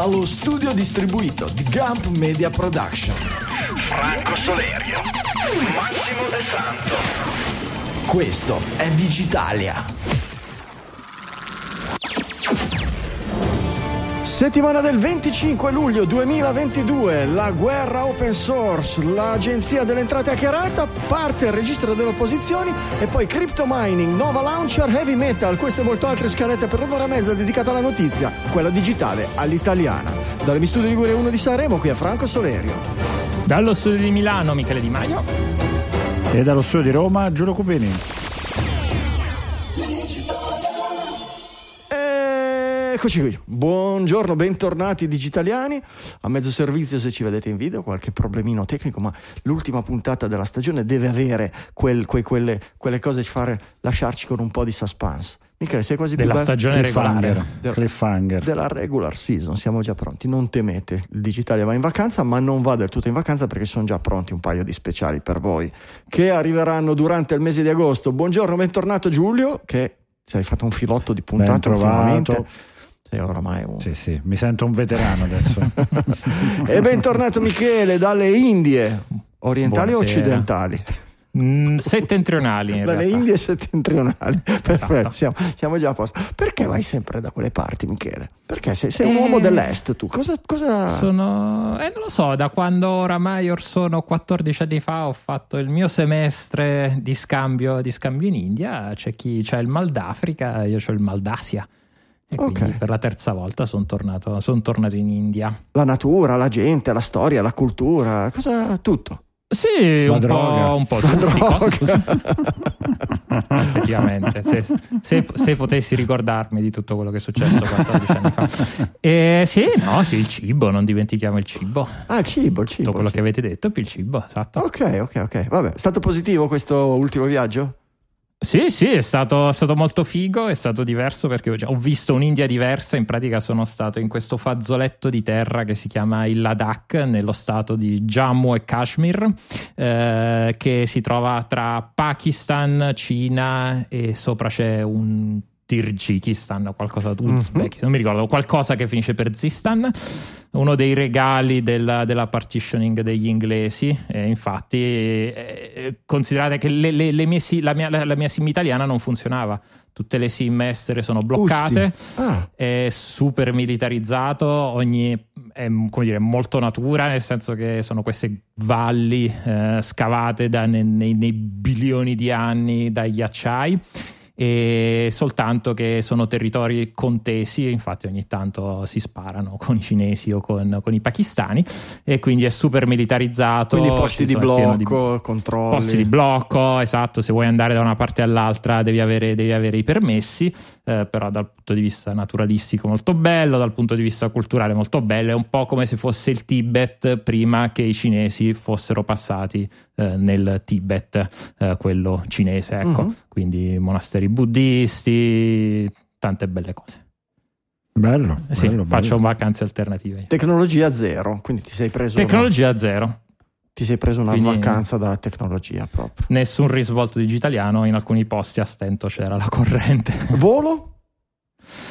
dallo studio distribuito di Gump Media Production. Franco Solerio, Massimo De Santo. Questo è Digitalia. Settimana del 25 luglio 2022, la guerra open source, l'agenzia delle entrate hackerata, parte il registro delle opposizioni e poi crypto mining, Nova Launcher, heavy metal, queste e molte altre scalette per un'ora e mezza dedicata alla notizia, quella digitale, all'italiana. Dalle studio di Ligure 1 di Sanremo, qui a Franco Solerio. Dallo studio di Milano, Michele Di Maio. E dallo studio di Roma, Giulio Cupini. Eccoci qui, buongiorno, bentornati digitaliani, a mezzo servizio se ci vedete in video, qualche problemino tecnico, ma l'ultima puntata della stagione deve avere quel, que, quelle, quelle, cose di fare, lasciarci con un po' di suspense. Michele, sei quasi della stagione regolare, del, cliffhanger. della regular season, siamo già pronti, non temete, il digitale va in vacanza, ma non va del tutto in vacanza perché sono già pronti un paio di speciali per voi che arriveranno durante il mese di agosto. Buongiorno, bentornato Giulio, che ci hai fatto un filotto di puntate ultimamente sei oramai un... Sì, sì, mi sento un veterano adesso. e bentornato Michele dalle Indie, orientali o occidentali? Mm, settentrionali dalle realtà. Indie settentrionali perfetto esatto. siamo, siamo, già a posto perché vai sempre da quelle parti Michele? perché sei, sei un eh, uomo dell'est tu cosa, cosa... sono eh, non lo so da quando oramai or sono 14 anni fa ho fatto il mio semestre di scambio, di scambio in India c'è chi ha il mal d'Africa io ho il mal d'Asia e quindi okay. per la terza volta sono tornato, son tornato, in India. La natura, la gente, la storia, la cultura, cosa tutto. Sì, la un droga. po', un po'. Cosa, Effettivamente, se, se, se, potessi ricordarmi di tutto quello che è successo 14 anni fa. E sì, no, sì, il cibo, non dimentichiamo il cibo. Ah, il cibo, il cibo. Tutto quello sì. che avete detto, più il cibo, esatto. Ok, ok, ok. Vabbè, è stato positivo questo ultimo viaggio? Sì, sì, è stato, è stato, molto figo, è stato diverso perché ho visto un'India diversa, in pratica sono stato in questo fazzoletto di terra che si chiama il Ladakh, nello stato di Jammu e Kashmir, eh, che si trova tra Pakistan, Cina e sopra c'è un Tirgikistan, qualcosa di Uzbekistan, mm-hmm. non mi ricordo, qualcosa che finisce per Zistan, uno dei regali della, della partitioning degli inglesi. E infatti, eh, considerate che le, le, le mie, la, mia, la, mia, sim italiana non funzionava. Tutte le sim estere sono bloccate, ah. è super militarizzato, ogni, è come dire, molto natura, nel senso che sono queste valli eh, scavate da, nei, nei bilioni di anni dai ghiacciai e soltanto che sono territori contesi, infatti ogni tanto si sparano con i cinesi o con, con i pakistani e quindi è super militarizzato. Quindi posti di blocco, di, controlli. Posti di blocco, esatto, se vuoi andare da una parte all'altra devi avere, devi avere i permessi, eh, però dal punto di vista naturalistico molto bello, dal punto di vista culturale molto bello, è un po' come se fosse il Tibet prima che i cinesi fossero passati eh, nel Tibet, eh, quello cinese, ecco, uh-huh. quindi monasteri buddisti, tante belle cose. Bello, sì, bello, faccio bello. vacanze alternative. Tecnologia zero, quindi ti sei preso Tecnologia una... zero. Ti sei preso una quindi vacanza dalla tecnologia proprio. Nessun risvolto digitaliano, in alcuni posti a stento c'era la corrente. Volo?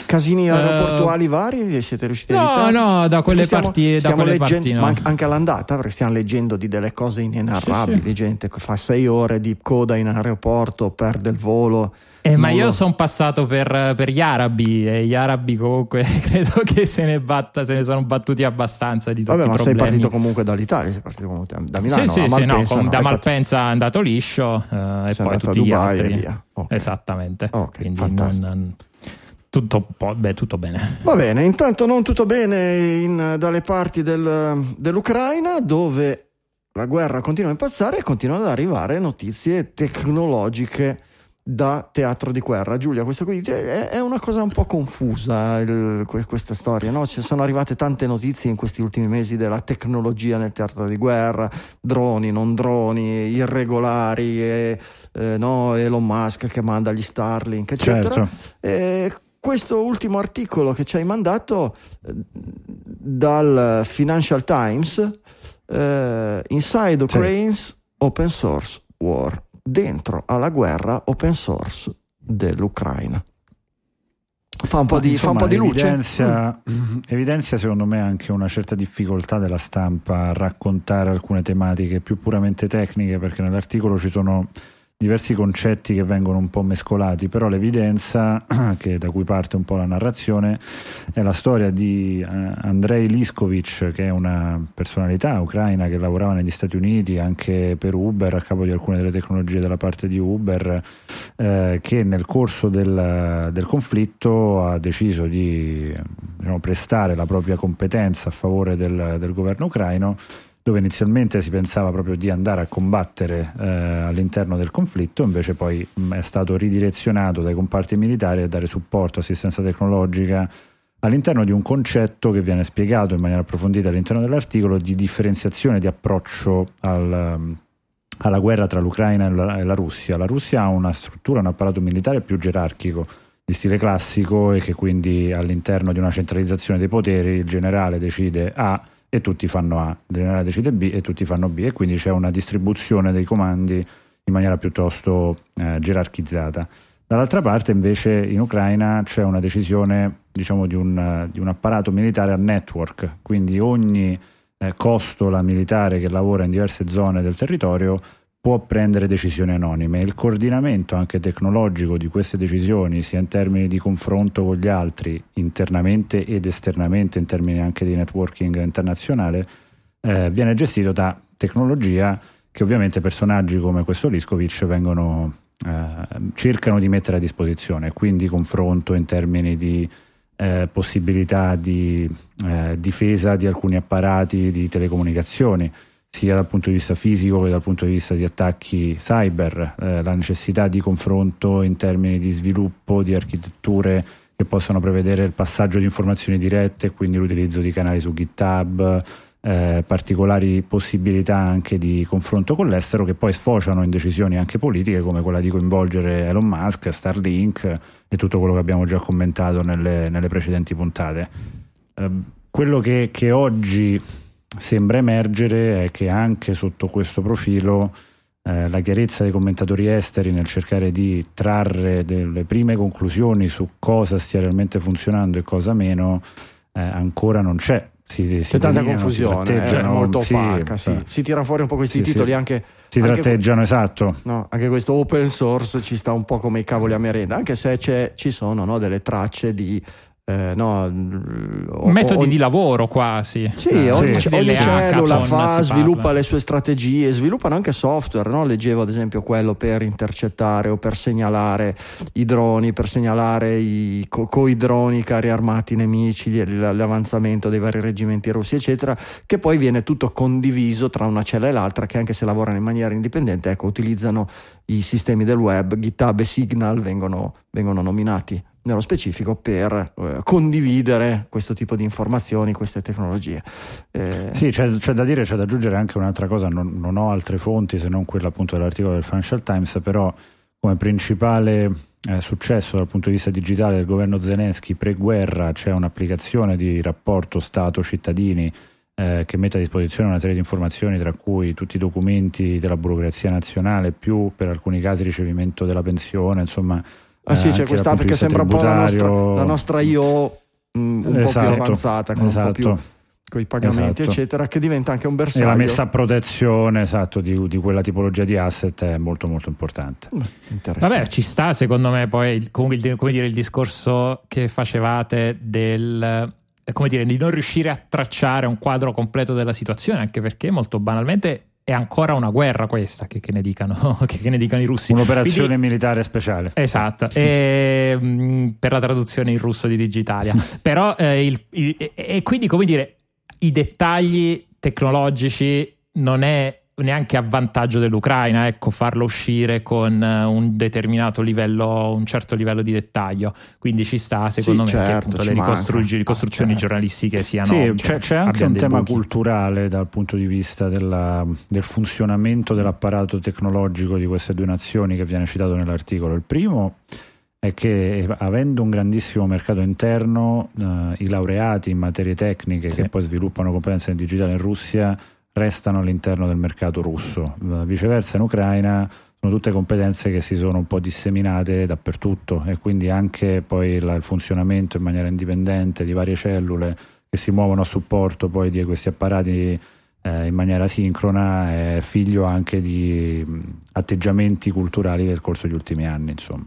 Casini aeroportuali uh, vari siete riusciti no, a evitare? No, no, da quelle stiamo, parti, da stiamo quelle parti no. ma anche all'andata, perché stiamo leggendo di delle cose inenarrabili, sì, sì. gente che fa sei ore di coda in aeroporto, perde il volo. Eh, ma io sono passato per, per, gli arabi e gli arabi comunque credo che se ne, batta, se ne sono battuti abbastanza di tutti Vabbè, i ma sei partito comunque dall'Italia, sei partito comunque da Milano. Sì, sì, sì no, no, da Malpensa è andato liscio eh, e poi tutti gli altri. Okay. Esattamente. Okay, non, tutto, beh, tutto, bene. Va bene, intanto non tutto bene in, dalle parti del, dell'Ucraina dove la guerra continua a impazzare e continuano ad arrivare notizie tecnologiche da teatro di guerra. Giulia, questa qui è una cosa un po' confusa il, questa storia, no? Ci sono arrivate tante notizie in questi ultimi mesi della tecnologia nel teatro di guerra, droni, non droni, irregolari, e, eh, no? Elon Musk che manda gli Starlink, eccetera. Certo. E questo ultimo articolo che ci hai mandato eh, dal Financial Times, eh, Inside Ukraine's sì. Open Source War dentro alla guerra open source dell'Ucraina. fa un po' di, Insomma, fa un po' di luce. Evidenzia, evidenzia secondo me anche una certa difficoltà della stampa a raccontare alcune tematiche più puramente tecniche perché nell'articolo ci sono diversi concetti che vengono un po' mescolati, però l'evidenza che da cui parte un po' la narrazione è la storia di eh, Andrei Liskovic, che è una personalità ucraina che lavorava negli Stati Uniti anche per Uber, a capo di alcune delle tecnologie della parte di Uber, eh, che nel corso del, del, conflitto ha deciso di diciamo, prestare la propria competenza a favore del, del governo ucraino dove inizialmente si pensava proprio di andare a combattere eh, all'interno del conflitto, invece poi mh, è stato ridirezionato dai comparti militari a dare supporto, assistenza tecnologica all'interno di un concetto che viene spiegato in maniera approfondita all'interno dell'articolo di differenziazione di approccio al, alla guerra tra l'Ucraina e la, e la Russia. La Russia ha una struttura, un apparato militare più gerarchico di stile classico e che quindi all'interno di una centralizzazione dei poteri il generale decide A e tutti fanno A, il generale decide B e tutti fanno B e quindi c'è una distribuzione dei comandi in maniera piuttosto eh, gerarchizzata. Dall'altra parte invece in Ucraina c'è una decisione diciamo, di, un, di un apparato militare a network, quindi ogni eh, costola militare che lavora in diverse zone del territorio può prendere decisioni anonime. Il coordinamento anche tecnologico di queste decisioni, sia in termini di confronto con gli altri, internamente ed esternamente, in termini anche di networking internazionale, eh, viene gestito da tecnologia che ovviamente personaggi come questo Liskovic vengono, eh, cercano di mettere a disposizione, quindi confronto in termini di eh, possibilità di eh, difesa di alcuni apparati di telecomunicazioni sia dal punto di vista fisico che dal punto di vista di attacchi cyber, eh, la necessità di confronto in termini di sviluppo di architetture che possano prevedere il passaggio di informazioni dirette, quindi l'utilizzo di canali su GitHub, eh, particolari possibilità anche di confronto con l'estero che poi sfociano in decisioni anche politiche come quella di coinvolgere Elon Musk, Starlink e tutto quello che abbiamo già commentato nelle, nelle precedenti puntate. Eh, quello che, che oggi sembra emergere è che anche sotto questo profilo eh, la chiarezza dei commentatori esteri nel cercare di trarre delle prime conclusioni su cosa stia realmente funzionando e cosa meno eh, ancora non c'è. Si, si c'è tanta confusione, è molto opaca. Sì, sì. Si tira fuori un po' questi sì, titoli anche. Si anche tratteggiano, esatto. No, anche questo open source ci sta un po' come i cavoli a merenda, anche se ci sono no, delle tracce di eh, no, o, metodi o, di lavoro quasi. Sì, eh, ogni, sì. ogni cellula fa, sviluppa le sue strategie, sviluppano anche software. No? Leggevo ad esempio quello per intercettare o per segnalare i droni, per segnalare i co- coi droni, i carri armati nemici, l'avanzamento dei vari reggimenti russi, eccetera, che poi viene tutto condiviso tra una cella e l'altra, che anche se lavorano in maniera indipendente, ecco, utilizzano i sistemi del web, GitHub e Signal vengono, vengono nominati nello specifico per eh, condividere questo tipo di informazioni, queste tecnologie. Eh... Sì, c'è, c'è, da dire, c'è da aggiungere anche un'altra cosa, non, non, ho altre fonti se non quella appunto dell'articolo del Financial Times, però come principale eh, successo dal punto di vista digitale del governo Zelensky pre-guerra c'è un'applicazione di rapporto Stato-cittadini eh, che mette a disposizione una serie di informazioni tra cui tutti i documenti della burocrazia nazionale più per alcuni casi ricevimento della pensione, insomma Ah sì, c'è quest'app che sembra un po' la nostra, la nostra IO mh, mm, un esatto, po' più avanzata, con esatto. un po' più esatto. con i pagamenti, esatto. eccetera, che diventa anche un bersaglio. E la messa a protezione esatto, di, di, quella tipologia di asset è molto molto importante. Vabbè, ci sta secondo me poi come, il, come dire, il discorso che facevate del come dire, di non riuscire a tracciare un quadro completo della situazione, anche perché molto banalmente è ancora una guerra questa, che, che, ne, dicano, che, che ne, dicano, i russi. Un'operazione quindi, militare speciale. Esatto, e, mh, mm, per la traduzione in russo di Digitalia. Però, eh, il, il, e quindi, come dire, i dettagli tecnologici non è neanche a vantaggio dell'Ucraina, ecco, farlo uscire con eh, un determinato livello, un certo livello di dettaglio. Quindi ci sta, secondo sì, me, certo, che appunto le ricostru- ricostruzioni ah, certo. giornalistiche siano. Sì, c'è, c'è anche un tema buchi. culturale dal punto di vista della, del funzionamento dell'apparato tecnologico di queste due nazioni che viene citato nell'articolo. Il primo è che avendo un grandissimo mercato interno, eh, i laureati in materie tecniche sì. che poi sviluppano competenze nel digitale in Russia restano all'interno del mercato russo. Viceversa in Ucraina sono tutte competenze che si sono un po' disseminate dappertutto e quindi anche poi la, il funzionamento in maniera indipendente di varie cellule che si muovono a supporto poi di questi apparati eh, in maniera sincrona è figlio anche di atteggiamenti culturali del corso degli ultimi anni insomma.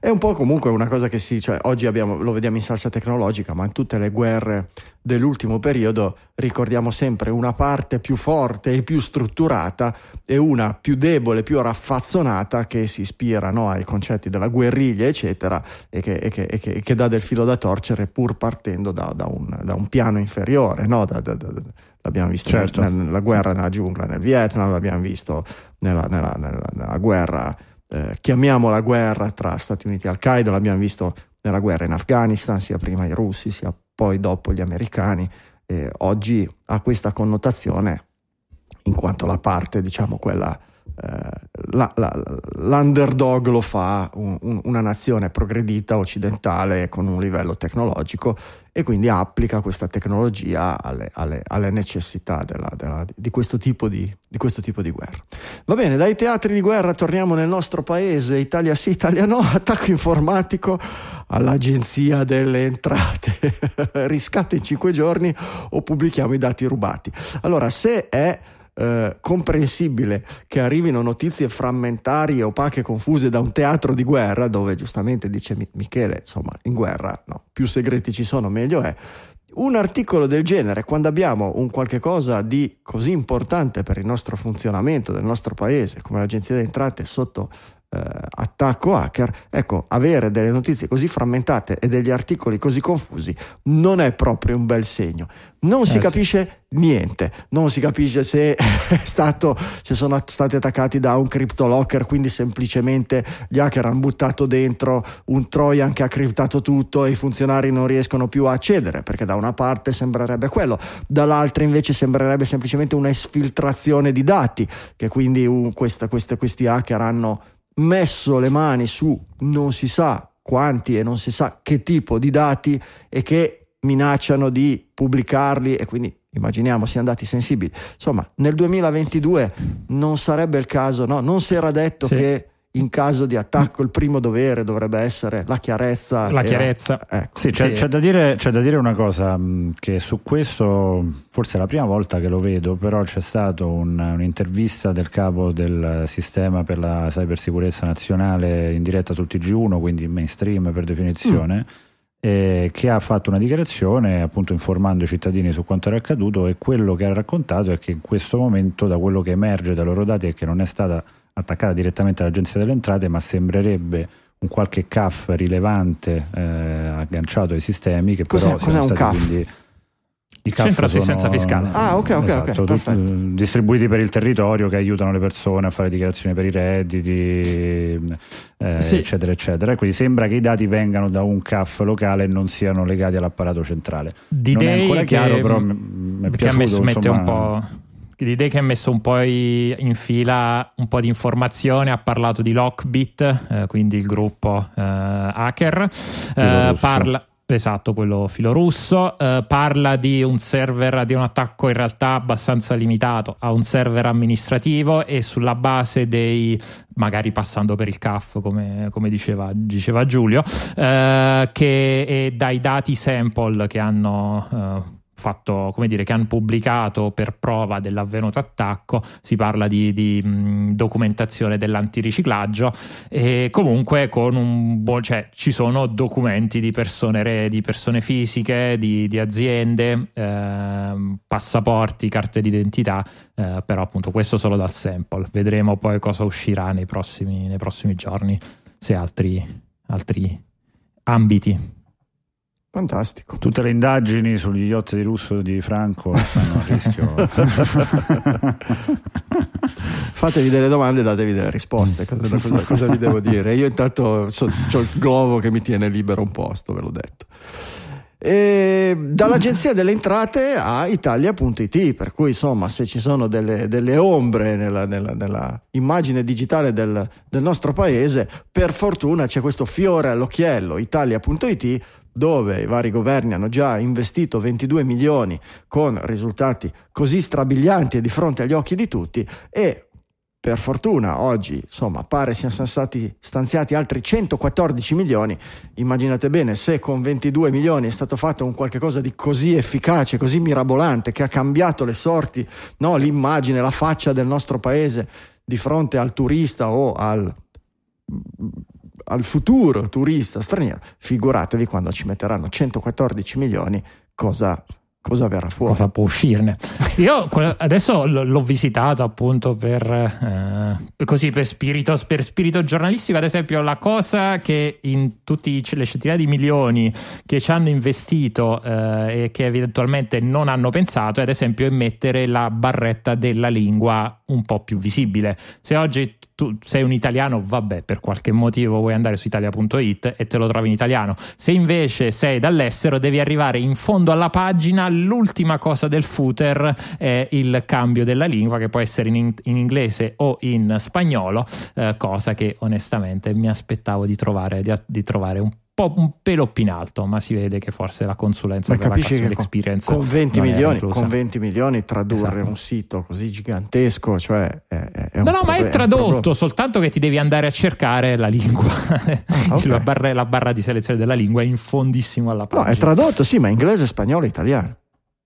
È un po' comunque una cosa che si, cioè, oggi abbiamo, lo vediamo in salsa tecnologica, ma in tutte le guerre dell'ultimo periodo ricordiamo sempre una parte più forte e più strutturata e una più debole, più raffazzonata che si ispira no, ai concetti della guerriglia, eccetera, e che, e, che, e, che, e che, dà del filo da torcere pur partendo da, da, un, da un, piano inferiore. No? Da, l'abbiamo visto certo. nella guerra nella giungla nel Vietnam, l'abbiamo visto nella, nella, nella, nella guerra eh, chiamiamola guerra tra Stati Uniti e Al-Qaeda, l'abbiamo visto nella guerra in Afghanistan, sia prima i russi, sia poi dopo gli americani. Eh, oggi ha questa connotazione in quanto la parte, diciamo, quella la, la, l'underdog lo fa un, un, una nazione progredita occidentale con un livello tecnologico e quindi applica questa tecnologia alle, alle, alle necessità della, della, di, questo di, di, questo tipo di guerra. Va bene, dai teatri di guerra torniamo nel nostro paese, Italia sì, Italia no, attacco informatico all'agenzia delle entrate, riscatto in cinque giorni o pubblichiamo i dati rubati. Allora, se è eh, comprensibile che arrivino notizie frammentarie, opache, confuse da un teatro di guerra, dove giustamente dice Michele, insomma, in guerra no, più segreti ci sono, meglio è. Un articolo del genere, quando abbiamo un qualche cosa di così importante per il nostro funzionamento del nostro paese, come l'Agenzia delle Entrate, sotto eh, attacco hacker, ecco, avere delle notizie così frammentate e degli articoli così confusi non è proprio un bel segno. Non si eh, capisce sì. niente, non si capisce se è stato, se sono stati attaccati da un cryptolocker, quindi semplicemente gli hacker hanno buttato dentro un Trojan che ha criptato tutto e i funzionari non riescono più a accedere, perché da una parte sembrerebbe quello, dall'altra invece sembrerebbe semplicemente una esfiltrazione di dati, che quindi uh, questa, queste, questi hacker hanno messo le mani su non si sa quanti e non si sa che tipo di dati e che minacciano di pubblicarli e quindi immaginiamo siano dati sensibili. Insomma, nel 2022 non sarebbe il caso, no? Non si era detto sì. che in caso di attacco il primo dovere dovrebbe essere la chiarezza. La chiarezza. La... Ecco. Sì, c'è, sì. C'è, da dire, c'è, da dire, una cosa, che su questo forse è la prima volta che lo vedo, però c'è stata un, un'intervista del capo del sistema per la cybersicurezza nazionale in diretta sul TG1, quindi mainstream per definizione. Mm. Eh, che ha fatto una dichiarazione appunto informando i cittadini su quanto era accaduto e quello che ha raccontato è che in questo momento da quello che emerge dai loro dati è che non è stata attaccata direttamente all'Agenzia delle Entrate, ma sembrerebbe un qualche CAF rilevante eh, agganciato ai sistemi che cos'è, però cos'è un CAF? Quindi, i CAF Centro assistenza fiscale. Ah, ok, ok, esatto, okay tu, distribuiti per il territorio che aiutano le persone a fare dichiarazioni per i redditi, eh, sì. eccetera, eccetera. Quindi sembra che i dati vengano da un CAF locale e non siano legati all'apparato centrale. D-Day non è ancora chiaro, che, però mi è piaciuto, che mette un po' l'idea che ha messo un po' in fila un po' di informazione, ha parlato di Lockbit, eh, quindi il gruppo eh, hacker, eh, parla, Esatto, quello filorusso. Eh, parla di un server, di un attacco in realtà abbastanza limitato a un server amministrativo e sulla base dei, magari passando per il CAF, come, come diceva, diceva, Giulio, eh, che dai dati sample che hanno eh, fatto, come dire, che hanno pubblicato per prova dell'avvenuto attacco, si parla di, di mh, documentazione dell'antiriciclaggio e comunque con un buon, cioè ci sono documenti di persone, re, di persone fisiche, di, di aziende, eh, passaporti, carte d'identità, eh, però appunto questo solo dal sample, vedremo poi cosa uscirà nei prossimi, nei prossimi giorni, se altri, altri ambiti. Fantastico. Tutte le indagini sugli yacht di Russo di Franco sono a rischio. Fatevi delle domande e datevi delle risposte. Cosa, cosa, cosa vi devo dire? Io intanto so, ho il globo che mi tiene libero un posto, ve l'ho detto. E dall'agenzia delle entrate a italia.it per cui insomma se ci sono delle, delle ombre nella, nella, nella, immagine digitale del, del nostro paese per fortuna c'è questo fiore all'occhiello italia.it dove i vari governi hanno già investito 22 milioni con risultati così strabilianti e di fronte agli occhi di tutti e per fortuna oggi insomma pare siano stati stanziati altri 114 milioni. Immaginate bene se con 22 milioni è stato fatto un qualche cosa di così efficace così mirabolante che ha cambiato le sorti no, l'immagine la faccia del nostro paese di fronte al turista o al, al futuro turista straniero figuratevi quando ci metteranno 114 milioni cosa cosa verrà fuori. Cosa può uscirne. Io adesso l'ho visitato appunto per, eh, così, per, spirito, per spirito giornalistico, ad esempio la cosa che in tutte le centinaia di milioni che ci hanno investito eh, e che eventualmente non hanno pensato, ad esempio, è mettere la barretta della lingua un po' più visibile. Se oggi tu sei un italiano, vabbè, per qualche motivo vuoi andare su italia.it e te lo trovi in italiano. Se invece sei dall'estero, devi arrivare in fondo alla pagina. L'ultima cosa del footer è il cambio della lingua, che può essere in, in inglese o in spagnolo, eh, cosa che onestamente mi aspettavo di trovare, di, di trovare un po' un pelo più in alto, ma si vede che forse la consulenza ma per la customer experience con 20, milioni, con 20 milioni tradurre esatto. un sito così gigantesco, cioè è, è No, no, ma è tradotto, soltanto che ti devi andare a cercare la lingua. Ah, okay. la, barra, la, barra, di selezione della lingua è in fondissimo alla pagina. No, è tradotto, sì, ma inglese, spagnolo e italiano.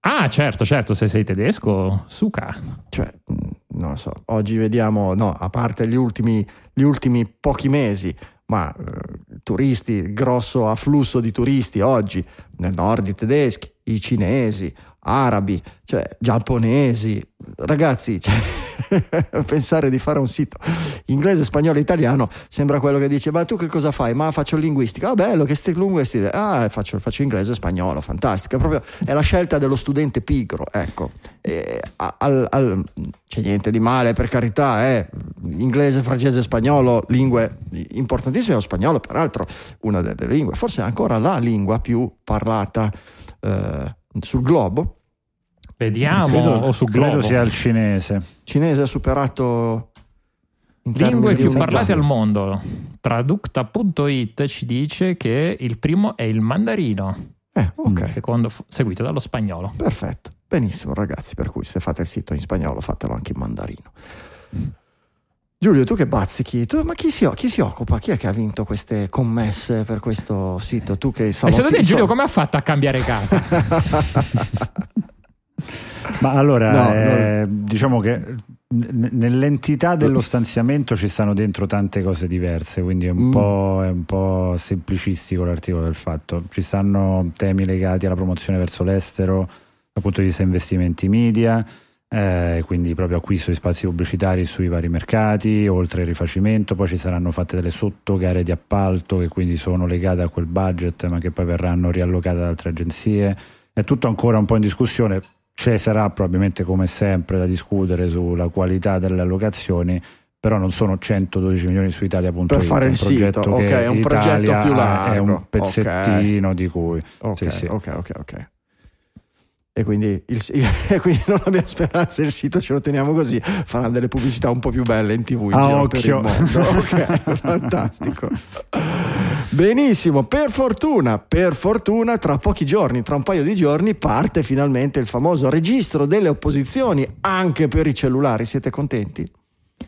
Ah, certo, certo, se sei tedesco, suca. Cioè, mm, non lo so, oggi vediamo, no, a parte gli ultimi, gli ultimi pochi mesi, ma eh, turisti, grosso afflusso di turisti oggi nel nord i tedeschi, i cinesi, arabi, cioè giapponesi, ragazzi, cioè, pensare di fare un sito inglese, spagnolo, italiano sembra quello che dice ma tu che cosa fai? Ma faccio il linguistico, ah bello che stai linguistico, ah faccio, faccio inglese, spagnolo, fantastico, è proprio è la scelta dello studente pigro, ecco, e, al, al, c'è niente di male per carità, eh? inglese, francese, spagnolo, lingue importantissime, lo spagnolo peraltro una delle lingue, forse ancora la lingua più parlata eh, sul globo Vediamo credo, o su credo sia il cinese. Cinese ha superato lingue più parlate al mondo. Traducta.it ci dice che il primo è il mandarino. Eh, ok. Secondo, seguito dallo spagnolo. Perfetto. Benissimo, ragazzi. Per cui se fate il sito in spagnolo, fatelo anche in mandarino. Giulio, tu che bazzichi? Tu, ma chi si, chi si, occupa? Chi è che ha vinto queste commesse per questo sito? Tu che salotti... E secondo te, Giulio, come ha fatto a cambiare casa? Ma allora, no, eh, no. diciamo che nell'entità dello stanziamento ci stanno dentro tante cose diverse, quindi è un, mm. po', è un, po', semplicistico l'articolo del fatto. Ci stanno temi legati alla promozione verso l'estero, dal punto di vista investimenti media, eh, quindi proprio acquisto di spazi pubblicitari sui vari mercati, oltre il rifacimento, poi ci saranno fatte delle sottogare di appalto che quindi sono legate a quel budget ma che poi verranno riallocate da altre agenzie. È tutto ancora un po' in discussione, ci sarà probabilmente come sempre da discutere sulla qualità delle allocazioni però non sono 112 milioni su Italia.it per fare il sito ok è un progetto più largo è un pezzettino okay. di cui ok sì, sì. ok ok ok e quindi, il, e quindi, non abbiamo speranza il sito ce lo teniamo così farà delle pubblicità un po' più belle in tv in ah, giro occhio. per il mondo ok fantastico benissimo per fortuna per fortuna tra pochi giorni tra un paio di giorni parte finalmente il famoso registro delle opposizioni anche per i cellulari siete contenti?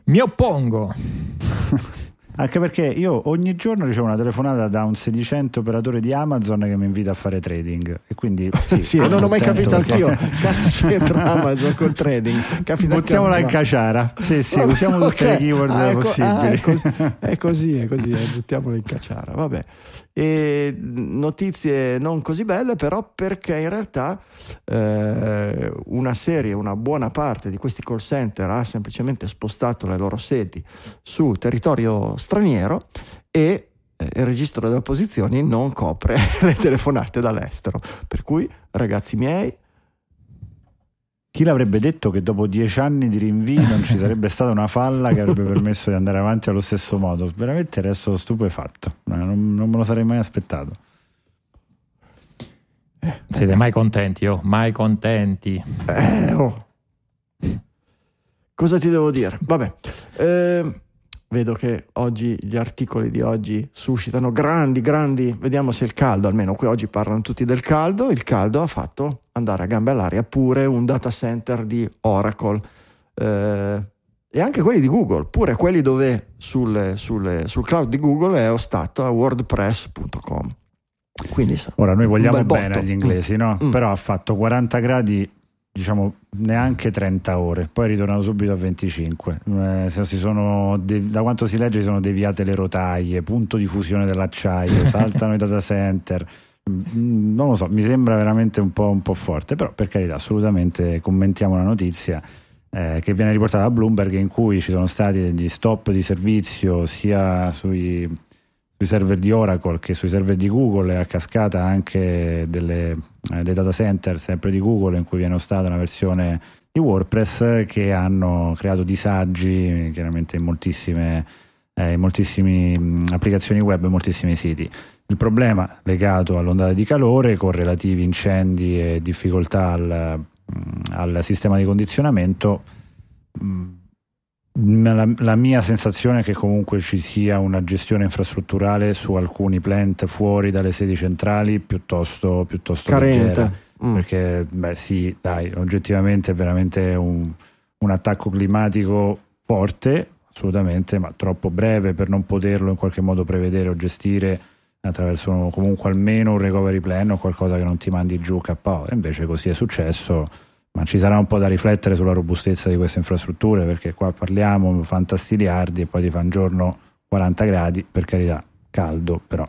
mi oppongo Anche perché io ogni giorno ricevo una telefonata da un sedicente operatore di Amazon che mi invita a fare trading. E quindi sì, sì non ho mai capito perché... anch'io. Cazzo c'entra Amazon col trading? Capita Buttiamola in caciara. Sì, sì, Vabbè, usiamo okay. tutte le keyword ah, ecco, possibili. Ah, è, così, è così, è così, eh, buttiamola in caciara. Vabbè. E notizie non così belle, però, perché in realtà eh, una serie, una buona parte di questi call center ha semplicemente spostato le loro sedi su territorio straniero e eh, il registro delle opposizioni non copre le telefonate dall'estero. Per cui, ragazzi miei, chi l'avrebbe detto che dopo dieci anni di rinvii non ci sarebbe stata una falla che avrebbe permesso di andare avanti allo stesso modo? Veramente resto stupefatto, non, non me lo sarei mai aspettato. Eh, Siete mai contenti? Oh, mai contenti. Eh, oh. Cosa ti devo dire? Vabbè. Eh, vedo che oggi gli articoli di oggi suscitano grandi, grandi, vediamo se il caldo, almeno qui oggi parlano tutti del caldo, il caldo ha fatto andare a gambe all'aria pure un data center di Oracle. Eh, e anche quelli di Google, pure quelli dove sul, sul, sul cloud di Google è ostato a wordpress.com. Quindi, Ora noi vogliamo bene agli inglesi, no? Mm. Però ha fatto 40 gradi, diciamo neanche 30 ore, poi è ritornato subito a 25. Eh, sono, da quanto si legge si sono deviate le rotaie, punto di fusione dell'acciaio, saltano i data center. Mm, non lo so, mi sembra veramente un po', un po forte, però per carità, assolutamente commentiamo la notizia eh, che viene riportata da Bloomberg in cui ci sono stati degli stop di servizio sia sui, sui server di Oracle che sui server di Google e a cascata anche delle, eh, dei data center sempre di Google in cui viene ostata una versione di WordPress che hanno creato disagi chiaramente in moltissime, eh, in moltissime applicazioni web e moltissimi siti. Il problema legato all'ondata di calore con relativi incendi e difficoltà al al sistema di condizionamento, la, la, mia sensazione è che comunque ci sia una gestione infrastrutturale su alcuni plant fuori dalle sedi centrali piuttosto, piuttosto carente. Leggera, mm. Perché, beh, sì, dai, oggettivamente è veramente un, un attacco climatico forte, assolutamente, ma troppo breve per non poterlo in qualche modo prevedere o gestire attraverso comunque almeno un recovery plan o qualcosa che non ti mandi giù KO. E invece così è successo, ma ci sarà un po' da riflettere sulla robustezza di queste infrastrutture perché qua parliamo fantastiliardi e poi ti fa un giorno 40 gradi, per carità, caldo, però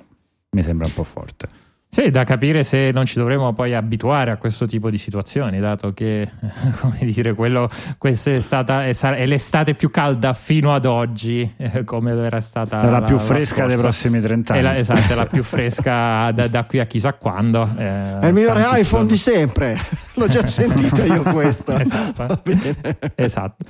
mi sembra un po' forte. Sì, da capire se non ci dovremo poi abituare a questo tipo di situazioni, dato che, come dire, quello, questa è stata è, è l'estate più calda fino ad oggi, eh, come era stata è la, la più fresca la dei prossimi 30 anni. È la, esatto, è la più fresca da, da, qui a chissà quando. Eh, è il migliore iPhone sono... di sempre, l'ho già sentito io questo. esatto. esatto.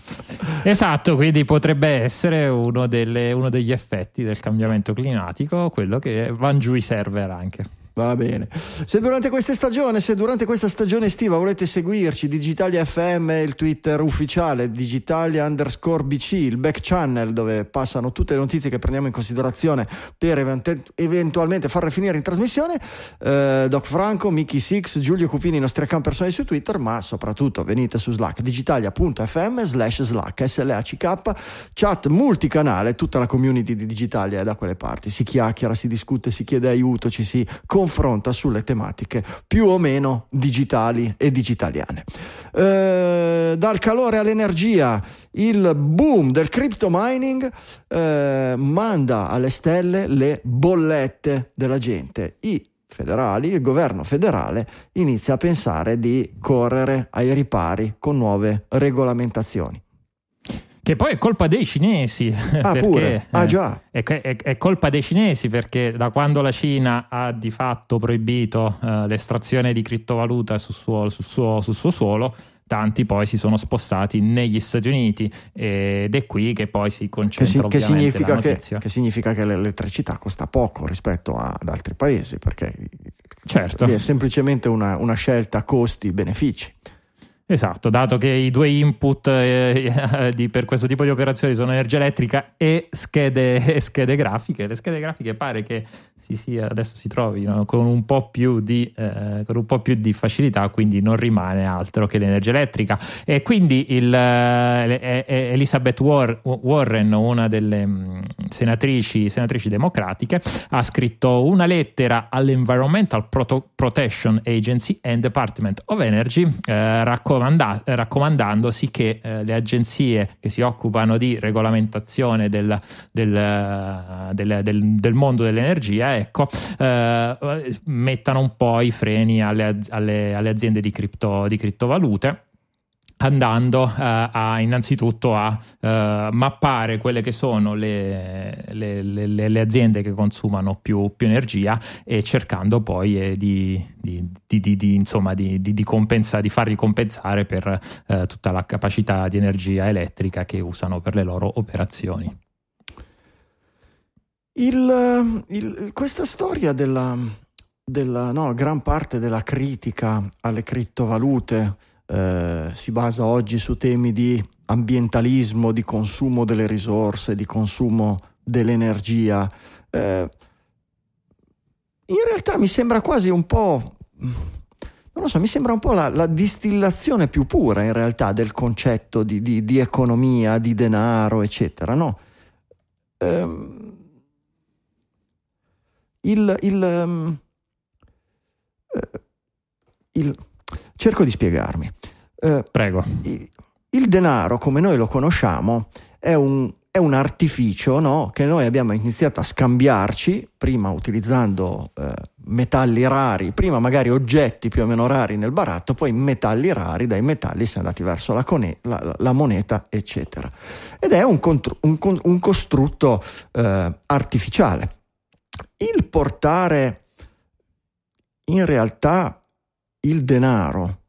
esatto, quindi potrebbe essere uno, delle, uno degli effetti del cambiamento climatico, quello che vanno giù i server anche. Va bene. Se durante questa stagione, se durante questa stagione estiva volete seguirci, Digitalia FM, il Twitter ufficiale, Digitalia underscore BC, il back channel dove passano tutte le notizie che prendiamo in considerazione per event- eventualmente farle finire in trasmissione, eh, Doc Franco, Mickey Six, Giulio Cupini, i nostri account personali su Twitter, ma soprattutto venite su Slack, digitalia.fm slash Slack, SLACK, chat multicanale, tutta la community di Digitalia è da quelle parti, si chiacchiera, si discute, si chiede aiuto, ci si confronta sulle tematiche più o meno digitali e digitaliane. Eh, dal calore all'energia, il boom del crypto mining eh, manda alle stelle le bollette della gente. I federali, il governo federale inizia a pensare di correre ai ripari con nuove regolamentazioni. Che poi è colpa dei cinesi. Ah, perché, pure? Ah, già. È, è, è, colpa dei cinesi perché da quando la Cina ha di fatto proibito uh, l'estrazione di criptovaluta sul suo, sul, suo, sul suo, suolo, tanti poi si sono spostati negli Stati Uniti ed è qui che poi si concentra che, si, che significa che, che, significa che l'elettricità costa poco rispetto a, ad altri paesi perché certo. è semplicemente una, una scelta costi-benefici. Esatto, dato che i due input eh, di, per questo tipo di operazioni sono energia elettrica e schede, e schede grafiche, le schede grafiche pare che sì, sì, adesso si trovino con un, po più di, eh, con un po' più di facilità, quindi non rimane altro che l'energia elettrica. E quindi il, eh, Elizabeth Warren, una delle mm, senatrici, senatrici, democratiche, ha scritto una lettera all'Environmental Protection Agency and Department of Energy eh, raccomanda- raccomandandosi che eh, le agenzie che si occupano di regolamentazione del, del, del, del mondo dell'energia ecco, eh, mettano un po' i freni alle, alle, alle aziende di, cripto, di criptovalute andando uh, a innanzitutto a uh, mappare quelle che sono le, le, le, le aziende che consumano più, più, energia e cercando poi eh, di, di, di, di, insomma, compensa, di farli compensare per uh, tutta la capacità di energia elettrica che usano per le loro operazioni. Il, il, questa storia della, della no, gran parte della critica alle criptovalute eh, si basa oggi su temi di ambientalismo, di consumo delle risorse, di consumo dell'energia. Eh, in realtà mi sembra quasi un po', non lo so, mi sembra un po' la, la distillazione più pura in realtà del concetto di, di, di economia, di denaro, eccetera, no? Ehm, il, il, um, il, cerco di spiegarmi. Uh, Prego. Il, il, denaro, come noi lo conosciamo, è un, è un artificio no? che noi abbiamo iniziato a scambiarci, prima utilizzando eh, metalli rari, prima magari oggetti più o meno rari nel baratto, poi metalli rari, dai metalli si è andati verso la, cone- la, la moneta, eccetera. Ed è un, contru- un, un costrutto eh, artificiale. Il portare in realtà il denaro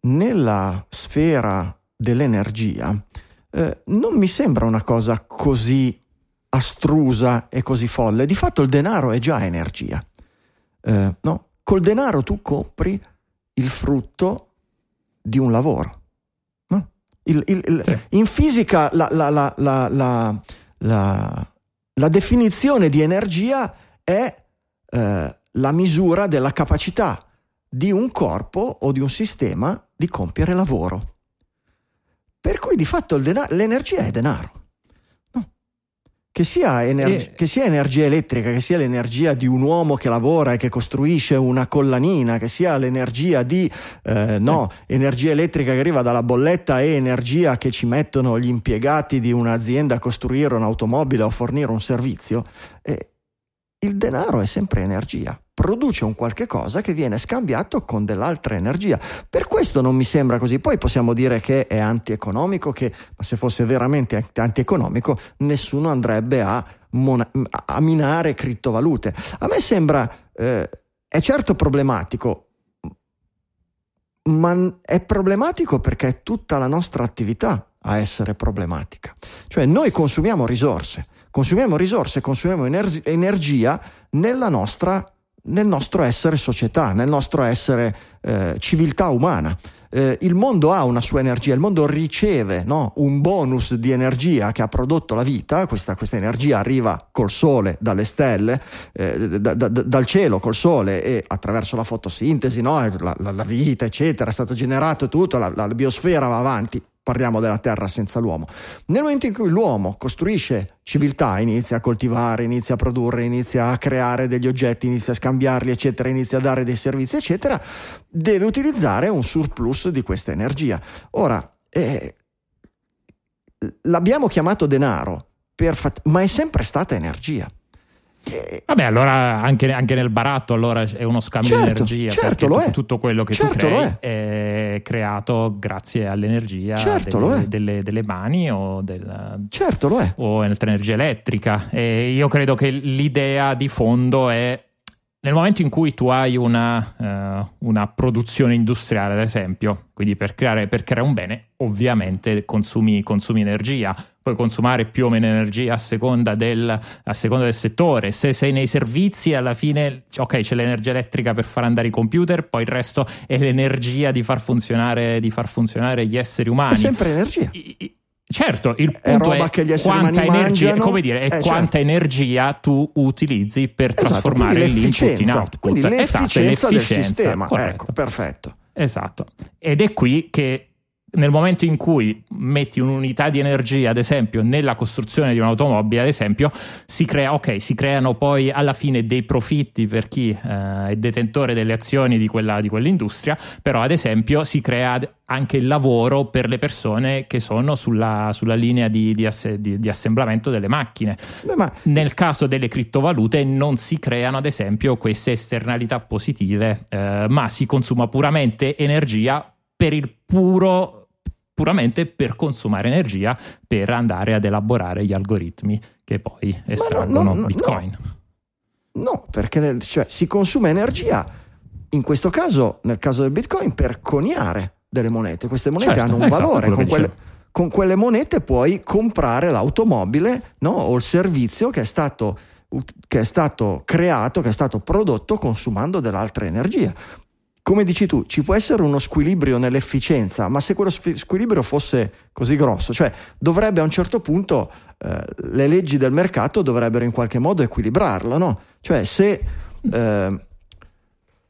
nella sfera dell'energia eh, non mi sembra una cosa così astrusa e così folle. Di fatto il denaro è già energia. Eh, no? Col denaro tu compri il frutto di un lavoro. No? Il, il, il, sì. In fisica la, la, la, la, definizione di energia è eh, la misura della capacità di un corpo o di un sistema di compiere lavoro. Per cui di fatto denaro, l'energia è denaro. No. Che, sia ener- e... che sia energia elettrica, che sia l'energia di un uomo che lavora e che costruisce una collanina, che sia l'energia di eh, no, eh. energia elettrica che arriva dalla bolletta e energia che ci mettono gli impiegati di un'azienda a costruire un'automobile o a fornire un servizio, eh, il denaro è sempre energia produce un qualche cosa che viene scambiato con dell'altra energia. Per questo non mi sembra così. Poi possiamo dire che è antieconomico, che ma se fosse veramente antieconomico nessuno andrebbe a, mona- a minare criptovalute. A me sembra, eh, è certo problematico, ma è problematico perché è tutta la nostra attività a essere problematica. Cioè noi consumiamo risorse, consumiamo risorse, consumiamo ener- energia nella nostra nel nostro essere società, nel nostro essere eh, civiltà umana. Eh, il mondo ha una sua energia, il mondo riceve no, un bonus di energia che ha prodotto la vita, questa, questa energia arriva col sole, dalle stelle, eh, da, da, dal cielo col sole e attraverso la fotosintesi, no, la, la, la, vita, eccetera, è stato generato tutto, la, la biosfera va avanti, parliamo della terra senza l'uomo. Nel momento in cui l'uomo costruisce civiltà, inizia a coltivare, inizia a produrre, inizia a creare degli oggetti, inizia a scambiarli, eccetera, inizia a dare dei servizi, eccetera, deve utilizzare un surplus di questa energia. Ora, eh, l'abbiamo chiamato denaro, fat- ma è sempre stata energia. Vabbè, allora anche, anche, nel baratto allora è uno scambio certo, di energia. Certo, tutto, è. tutto quello che certo tu crei è. è. creato grazie all'energia certo, delle, delle, delle, mani o, del, certo, lo è. o energia elettrica. E io credo che l'idea di fondo è nel momento in cui tu hai una, uh, una produzione industriale, ad esempio, quindi per creare, per creare un bene, ovviamente consumi, consumi, energia, puoi consumare più o meno energia a seconda, del, a seconda del settore. Se sei nei servizi, alla fine, ok, c'è l'energia elettrica per far andare i computer, poi il resto è l'energia di far funzionare, di far funzionare gli esseri umani. È sempre energia. I, i, Certo, il punto è, è quanta, energia, come dire, è eh, quanta certo. energia tu utilizzi per esatto, trasformare l'input in output. Quindi l'efficienza, esatto, del sistema. Ecco, perfetto. Esatto. Ed è qui che nel momento in cui metti un'unità di energia, ad esempio, nella costruzione di un'automobile, ad esempio, si crea, ok, si creano poi alla fine dei profitti per chi eh, è detentore delle azioni di, quella, di quell'industria, però ad esempio si crea anche il lavoro per le persone che sono sulla, sulla linea di, di, ass- di, di, assemblamento delle macchine. Beh, ma... Nel caso delle criptovalute non si creano ad esempio queste esternalità positive, eh, ma si consuma puramente energia per il puro puramente per consumare energia per andare ad elaborare gli algoritmi che poi estraggono no, no, Bitcoin. No, perché cioè, si consuma energia, in questo caso, nel caso del Bitcoin, per coniare delle monete. Queste monete certo, hanno un esatto, valore, con quelle, con quelle, monete puoi comprare l'automobile no? o il servizio che è stato che è stato creato, che è stato prodotto consumando dell'altra energia come dici tu, ci può essere uno squilibrio nell'efficienza, ma se quello squilibrio fosse così grosso, cioè dovrebbe a un certo punto eh, le leggi del mercato dovrebbero in qualche modo equilibrarlo, no? Cioè se, eh,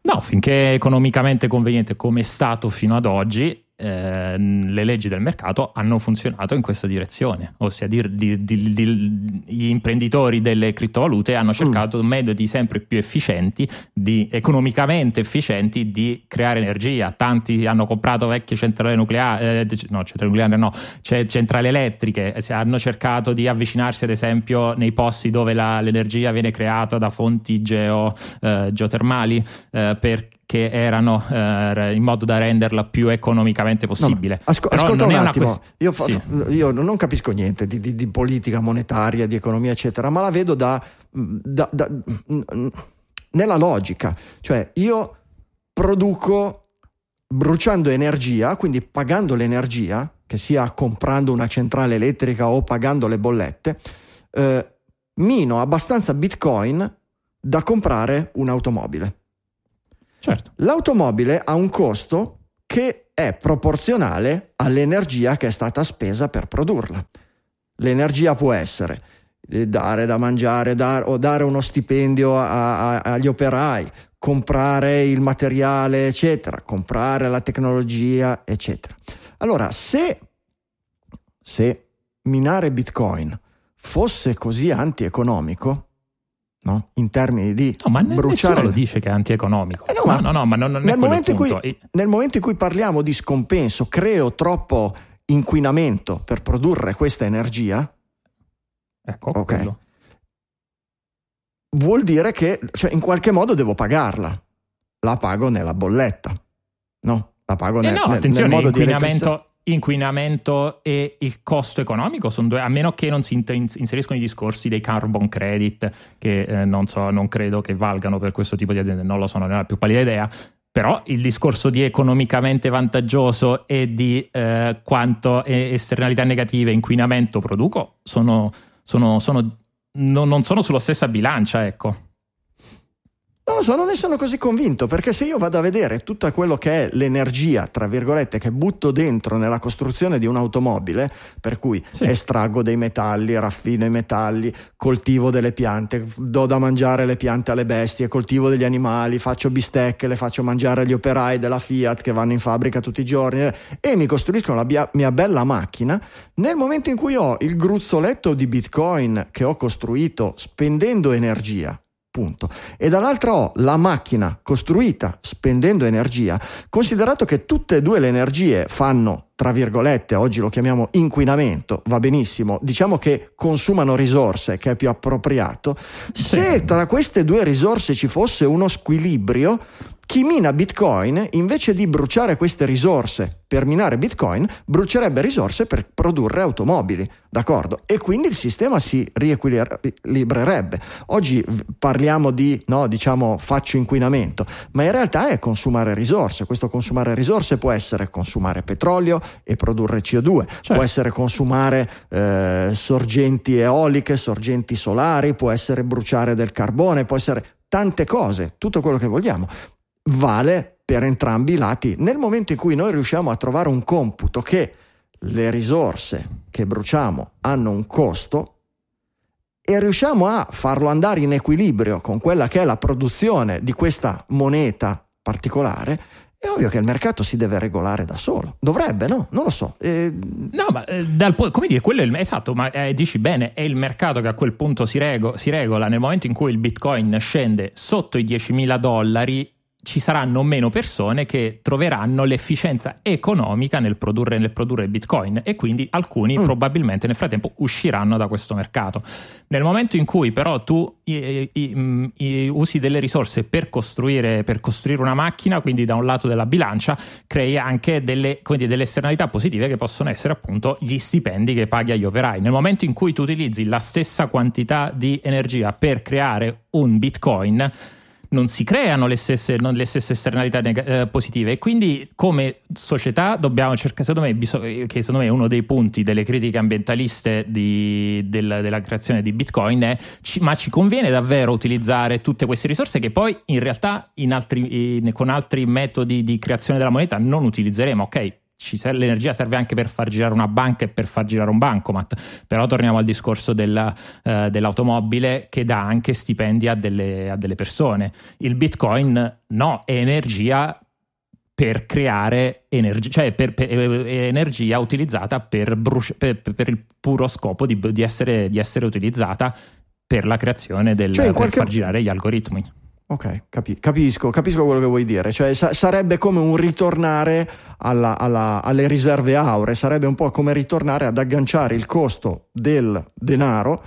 No, finché è economicamente conveniente come è stato fino ad oggi, eh, le leggi del mercato hanno funzionato in questa direzione, ossia di, di, di, gli imprenditori delle criptovalute hanno mm. cercato mm. metodi sempre più efficienti, economicamente efficienti di creare energia. Tanti hanno comprato vecchie centrali nucleari, eh, no, centrali nucleari no, cioè centrali elettriche, hanno cercato di avvicinarsi ad esempio nei posti dove la, l'energia viene creata da fonti geo, eh, geotermali eh, per che erano eh, in modo da renderla più economicamente possibile. No, asco- ascolta un attimo, quest- io, fa- sì. io, non capisco niente di, di, di, politica monetaria, di economia, eccetera, ma la vedo da, da, da, nella logica. Cioè, io produco bruciando energia, quindi pagando l'energia, che sia comprando una centrale elettrica o pagando le bollette, eh, mino abbastanza bitcoin da comprare un'automobile. Certo. L'automobile ha un costo che è proporzionale all'energia che è stata spesa per produrla. L'energia può essere eh, dare da mangiare dar, o dare uno stipendio a, a, agli operai, comprare il materiale, eccetera, comprare la tecnologia, eccetera. Allora, se, se minare Bitcoin fosse così antieconomico, no? in termini di no, ma bruciare. lo dice che è antieconomico. Eh no, ma, no, no, ma non, non nel, momento in cui, nel momento in cui parliamo di scompenso, creo troppo inquinamento per produrre questa energia. Ecco, okay. Vuol dire che cioè, in qualche modo devo pagarla. La pago nella bolletta. No, la pago eh nel, no, nel, nel modo di inquinamento inquinamento e il costo economico sono due, a meno che non si inseriscono i discorsi dei carbon credit, che eh, non, so, non credo che valgano per questo tipo di aziende, non lo so, non ho la più pallida idea. Però il discorso di economicamente vantaggioso e di eh, quanto esternalità negative inquinamento produco sono, sono, sono, no, non sono sulla stessa bilancia, ecco. Non lo so, non ne sono così convinto, perché se io vado a vedere tutto quello che è l'energia, tra virgolette, che butto dentro nella costruzione di un'automobile, per cui sì. estraggo dei metalli, raffino i metalli, coltivo delle piante, do da mangiare le piante alle bestie, coltivo degli animali, faccio bistecche, le faccio mangiare agli operai della Fiat che vanno in fabbrica tutti i giorni eh, e mi costruiscono la mia, mia bella macchina, nel momento in cui ho il gruzzoletto di Bitcoin che ho costruito spendendo energia, Punto. E dall'altra ho la macchina costruita spendendo energia, considerato che tutte e due le energie fanno, tra virgolette, oggi lo chiamiamo inquinamento, va benissimo, diciamo che consumano risorse, che è più appropriato, se tra queste due risorse ci fosse uno squilibrio, chi mina Bitcoin, invece di bruciare queste risorse per minare Bitcoin, brucerebbe risorse per produrre automobili, d'accordo? E quindi il sistema si riequilibrerebbe. Oggi parliamo di, no, diciamo, faccio inquinamento, ma in realtà è consumare risorse. Questo consumare risorse può essere consumare petrolio e produrre CO2, certo. può essere consumare eh, sorgenti eoliche, sorgenti solari, può essere bruciare del carbone, può essere tante cose, tutto quello che vogliamo vale per entrambi i lati. Nel momento in cui noi riusciamo a trovare un computo che le risorse che bruciamo hanno un costo e riusciamo a farlo andare in equilibrio con quella che è la produzione di questa moneta particolare, è ovvio che il mercato si deve regolare da solo. Dovrebbe, no? Non lo so. Eh... No, ma eh, dal, come dire, quello è il, esatto, ma eh, dici bene, è il mercato che a quel punto si, rego, si regola nel momento in cui il bitcoin scende sotto i 10.000 dollari ci saranno meno persone che troveranno l'efficienza economica nel produrre, nel produrre bitcoin e quindi alcuni mm. probabilmente nel frattempo usciranno da questo mercato. Nel momento in cui però tu i, i, mm, i, usi delle risorse per costruire, per costruire, una macchina, quindi da un lato della bilancia, crei anche delle, dire, delle esternalità positive che possono essere appunto gli stipendi che paghi agli operai. Nel momento in cui tu utilizzi la stessa quantità di energia per creare un bitcoin, non si creano le stesse, le stesse esternalità neg- eh, positive e quindi come società dobbiamo cercare, secondo me, che secondo me è uno dei punti delle critiche ambientaliste di, del, della creazione di Bitcoin è ci, ma ci conviene davvero utilizzare tutte queste risorse che poi in realtà in altri, in, con altri metodi di creazione della moneta non utilizzeremo, ok? Ser- l'energia serve anche per far girare una banca e per far girare un bancomat, però torniamo al discorso del, eh, dell'automobile che dà anche stipendi a delle, a delle persone. Il bitcoin no, è energia per creare energia, cioè per, per, energia utilizzata per, bruci- per, per, il puro scopo di, di, essere, di, essere, utilizzata per la creazione del cioè, per qualche... far girare gli algoritmi. Ok, capi- capisco, capisco quello che vuoi dire, cioè sa- sarebbe come un ritornare alla, alla, alle riserve auree, sarebbe un po' come ritornare ad agganciare il costo del denaro,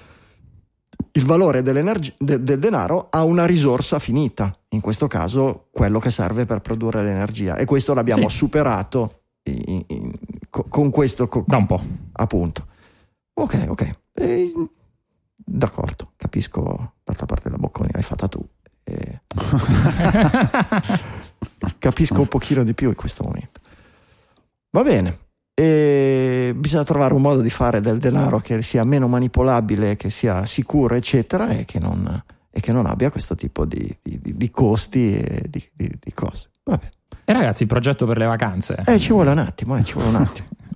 il valore de- del denaro a una risorsa finita, in questo caso quello che serve per produrre l'energia e questo l'abbiamo sì. superato in, in, con questo... Con, da un po'. Appunto. Ok, ok. E, d'accordo, capisco, d'altra parte la bocconi l'hai fatta tu. E... Capisco un pochino di più in questo momento. Va bene. E bisogna trovare un modo di fare del denaro che sia meno manipolabile, che sia sicuro, eccetera, e che non, e che non abbia questo tipo di, di, di costi e di, di cose. Vabbè. E ragazzi, il progetto per le vacanze? Eh, ci vuole un attimo, eh, ci vuole un attimo.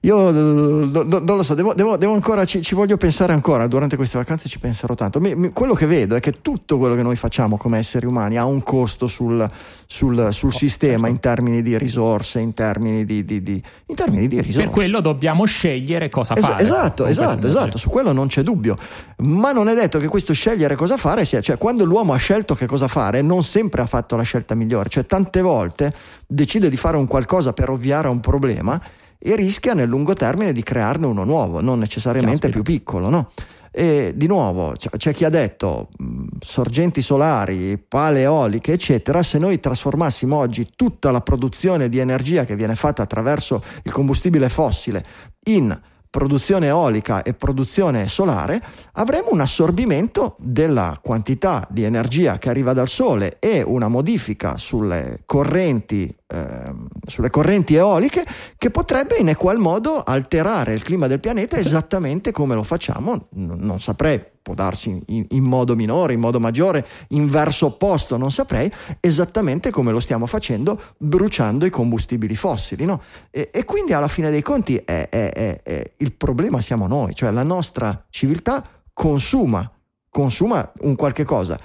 Io non lo so, devo, devo, devo ancora, ci, ci, voglio pensare ancora, durante queste vacanze ci penserò tanto. Mi, mi, quello che vedo è che tutto quello che noi facciamo come esseri umani ha un costo sul, sul, sul oh, sistema certo. in termini di risorse, in termini di, di, di, in termini di risorse. Per quello dobbiamo scegliere cosa es- fare. Esatto, esatto, esatto, su quello non c'è dubbio. Ma non è detto che questo scegliere cosa fare sia, cioè quando l'uomo ha scelto che cosa fare, non sempre ha fatto la scelta migliore, cioè tante volte decide di fare un qualcosa per ovviare a un problema e rischia nel lungo termine di crearne uno nuovo, non necessariamente più piccolo. No? E di nuovo c'è chi ha detto mh, sorgenti solari, pale eoliche, eccetera. Se noi trasformassimo oggi tutta la produzione di energia che viene fatta attraverso il combustibile fossile in produzione eolica e produzione solare, avremo un assorbimento della quantità di energia che arriva dal sole e una modifica sulle correnti, eh, sulle correnti eoliche che potrebbe in equal modo alterare il clima del pianeta esattamente come lo facciamo, non saprei può darsi in, in, modo minore, in modo maggiore, in verso opposto, non saprei, esattamente come lo stiamo facendo bruciando i combustibili fossili. No? E, e, quindi alla fine dei conti è, è, è, il problema siamo noi, cioè la nostra civiltà consuma, consuma un qualche cosa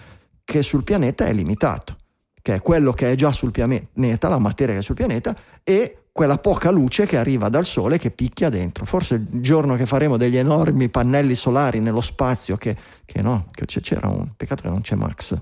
che sul pianeta è limitato, che è quello che è già sul pianeta, la materia che è sul pianeta, e quella poca luce che arriva dal sole che picchia dentro. Forse il giorno che faremo degli enormi pannelli solari nello spazio, che, che no, che c'era un peccato che non c'è Max.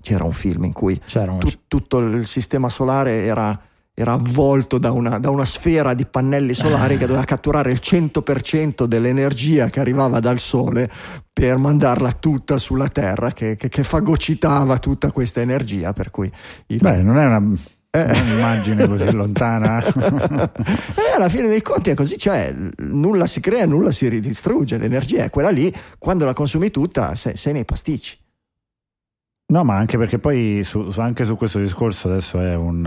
C'era un film in cui tu, tutto il sistema solare era, era avvolto da una, da una, sfera di pannelli solari che doveva catturare il 100% dell'energia che arrivava dal sole per mandarla tutta sulla Terra, che, che, che fagocitava tutta questa energia. Per cui il... Beh, non è una. Un'immagine così lontana. eh, alla fine dei conti è così, cioè nulla si crea, nulla si ridistrugge, l'energia è quella lì, quando la consumi tutta sei, sei nei pasticci. No, ma anche perché poi su, anche su questo discorso adesso è un,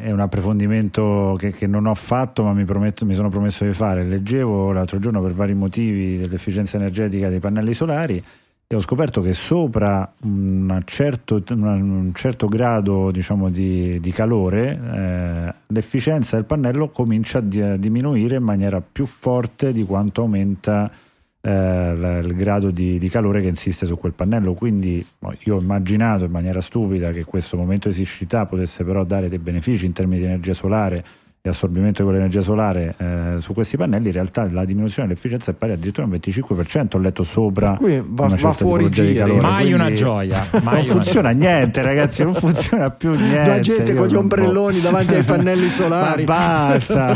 è un approfondimento che, che, non ho fatto, ma mi, prometto, mi sono promesso di fare. Leggevo l'altro giorno per vari motivi dell'efficienza energetica dei pannelli solari e ho scoperto che sopra un certo, un certo grado diciamo, di, di, calore eh, l'efficienza del pannello comincia a, di, a, diminuire in maniera più forte di quanto aumenta eh, il grado di, di, calore che insiste su quel pannello. Quindi io ho immaginato in maniera stupida che questo momento di siccità potesse però dare dei benefici in termini di energia solare e assorbimento di quell'energia solare eh, su questi pannelli, in realtà la diminuzione dell'efficienza è pari addirittura al 25%. Ho letto sopra. Qui va, va fuori. Calore, mai una gioia. Mai non funziona gioia. niente, ragazzi. Non funziona più niente. La gente con gli ombrelloni può... davanti ai pannelli solari. Ma basta.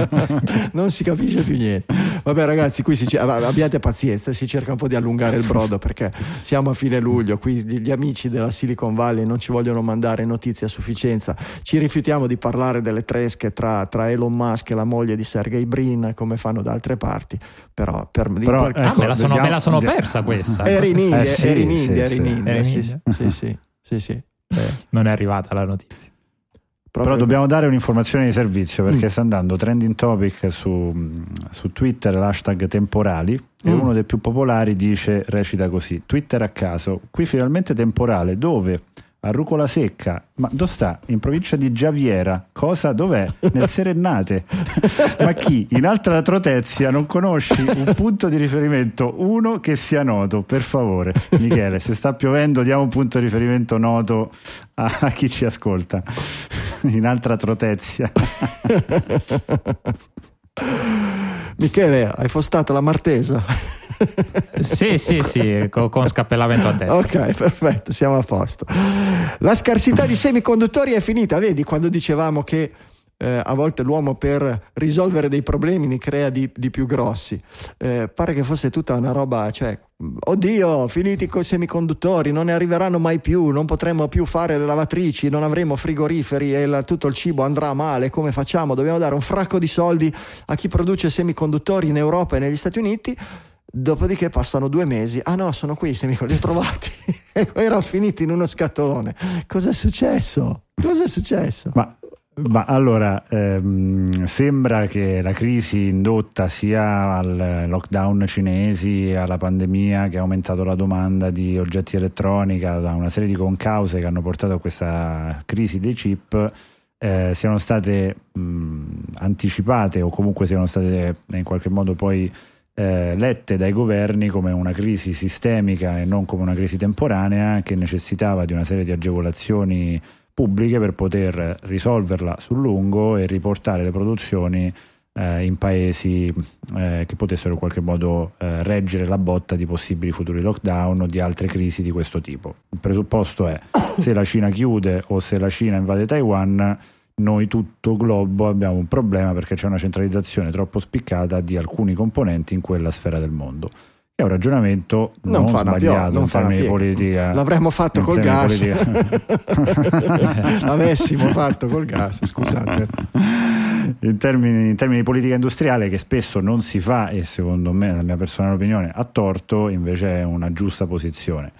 non si capisce più niente. Vabbè, ragazzi, qui si, abbiate pazienza. Si cerca un po' di allungare il brodo perché siamo a fine luglio. Qui gli amici della Silicon Valley non ci vogliono mandare notizie a sufficienza. Ci rifiutiamo di parlare delle tresche tra, tra, Elon Musk e la moglie di Sergey Brin, come fanno da altre parti. Però, per, Però qualche... ecco, ah, me la sono, me la sono persa questa. Era in India, eh, sì, era in India, sì, era in India. Sì, sì, sì, sì, sì. Eh, non è arrivata la notizia. Proprio... Però dobbiamo dare un'informazione di servizio perché mm. sta andando trending topic su, su Twitter l'hashtag temporali e mm. uno dei più popolari dice, recita così, Twitter a caso, qui finalmente temporale dove a rucola secca. Ma dove sta? In provincia di Giaviera. Cosa? Dov'è? Nel Serennate. Ma chi? In altra trotezia non conosci un punto di riferimento, uno che sia noto, per favore. Michele, se sta piovendo diamo un punto di riferimento noto a, a chi ci ascolta. In altra trotezia. Michele, hai fostato la martesa? sì, sì, sì, con, con scappellamento a destra. Ok, perfetto, siamo a posto. La scarsità di semiconduttori è finita, vedi quando dicevamo che eh, a volte l'uomo per risolvere dei problemi ne crea di, di più grossi. Eh, pare che fosse tutta una roba, cioè, oddio, finiti con i semiconduttori, non ne arriveranno mai più, non potremo più fare le lavatrici, non avremo frigoriferi e la, tutto il cibo andrà male, come facciamo? Dobbiamo dare un fracco di soldi a chi produce semiconduttori in Europa e negli Stati Uniti. Dopodiché passano due mesi, ah no, sono qui, se mi li ho trovati, erano finiti in uno scatolone. Cos'è successo? Cos'è successo? Ma ma allora, ehm, sembra che la crisi indotta sia al lockdown cinesi, alla pandemia che ha aumentato la domanda di oggetti elettronica, da una serie di concause che hanno portato a questa crisi dei chip, eh, siano state mh, anticipate o comunque siano state in qualche modo poi eh, lette dai governi come una crisi sistemica e non come una crisi temporanea che necessitava di una serie di agevolazioni pubbliche per poter risolverla sul lungo e riportare le produzioni eh, in paesi eh, che potessero in qualche modo eh, reggere la botta di possibili futuri lockdown o di altre crisi di questo tipo. Il presupposto è se la Cina chiude o se la Cina invade Taiwan, noi tutto globo abbiamo un problema perché c'è una centralizzazione troppo spiccata di alcuni componenti in quella sfera del mondo è un ragionamento non, non sbagliato non in termini di politica. L'avremmo fatto col gas. L'avessimo fatto col gas, scusate. In termini, in termini, di politica industriale che spesso non si fa e secondo me, la mia personale opinione, a torto, invece è una giusta posizione.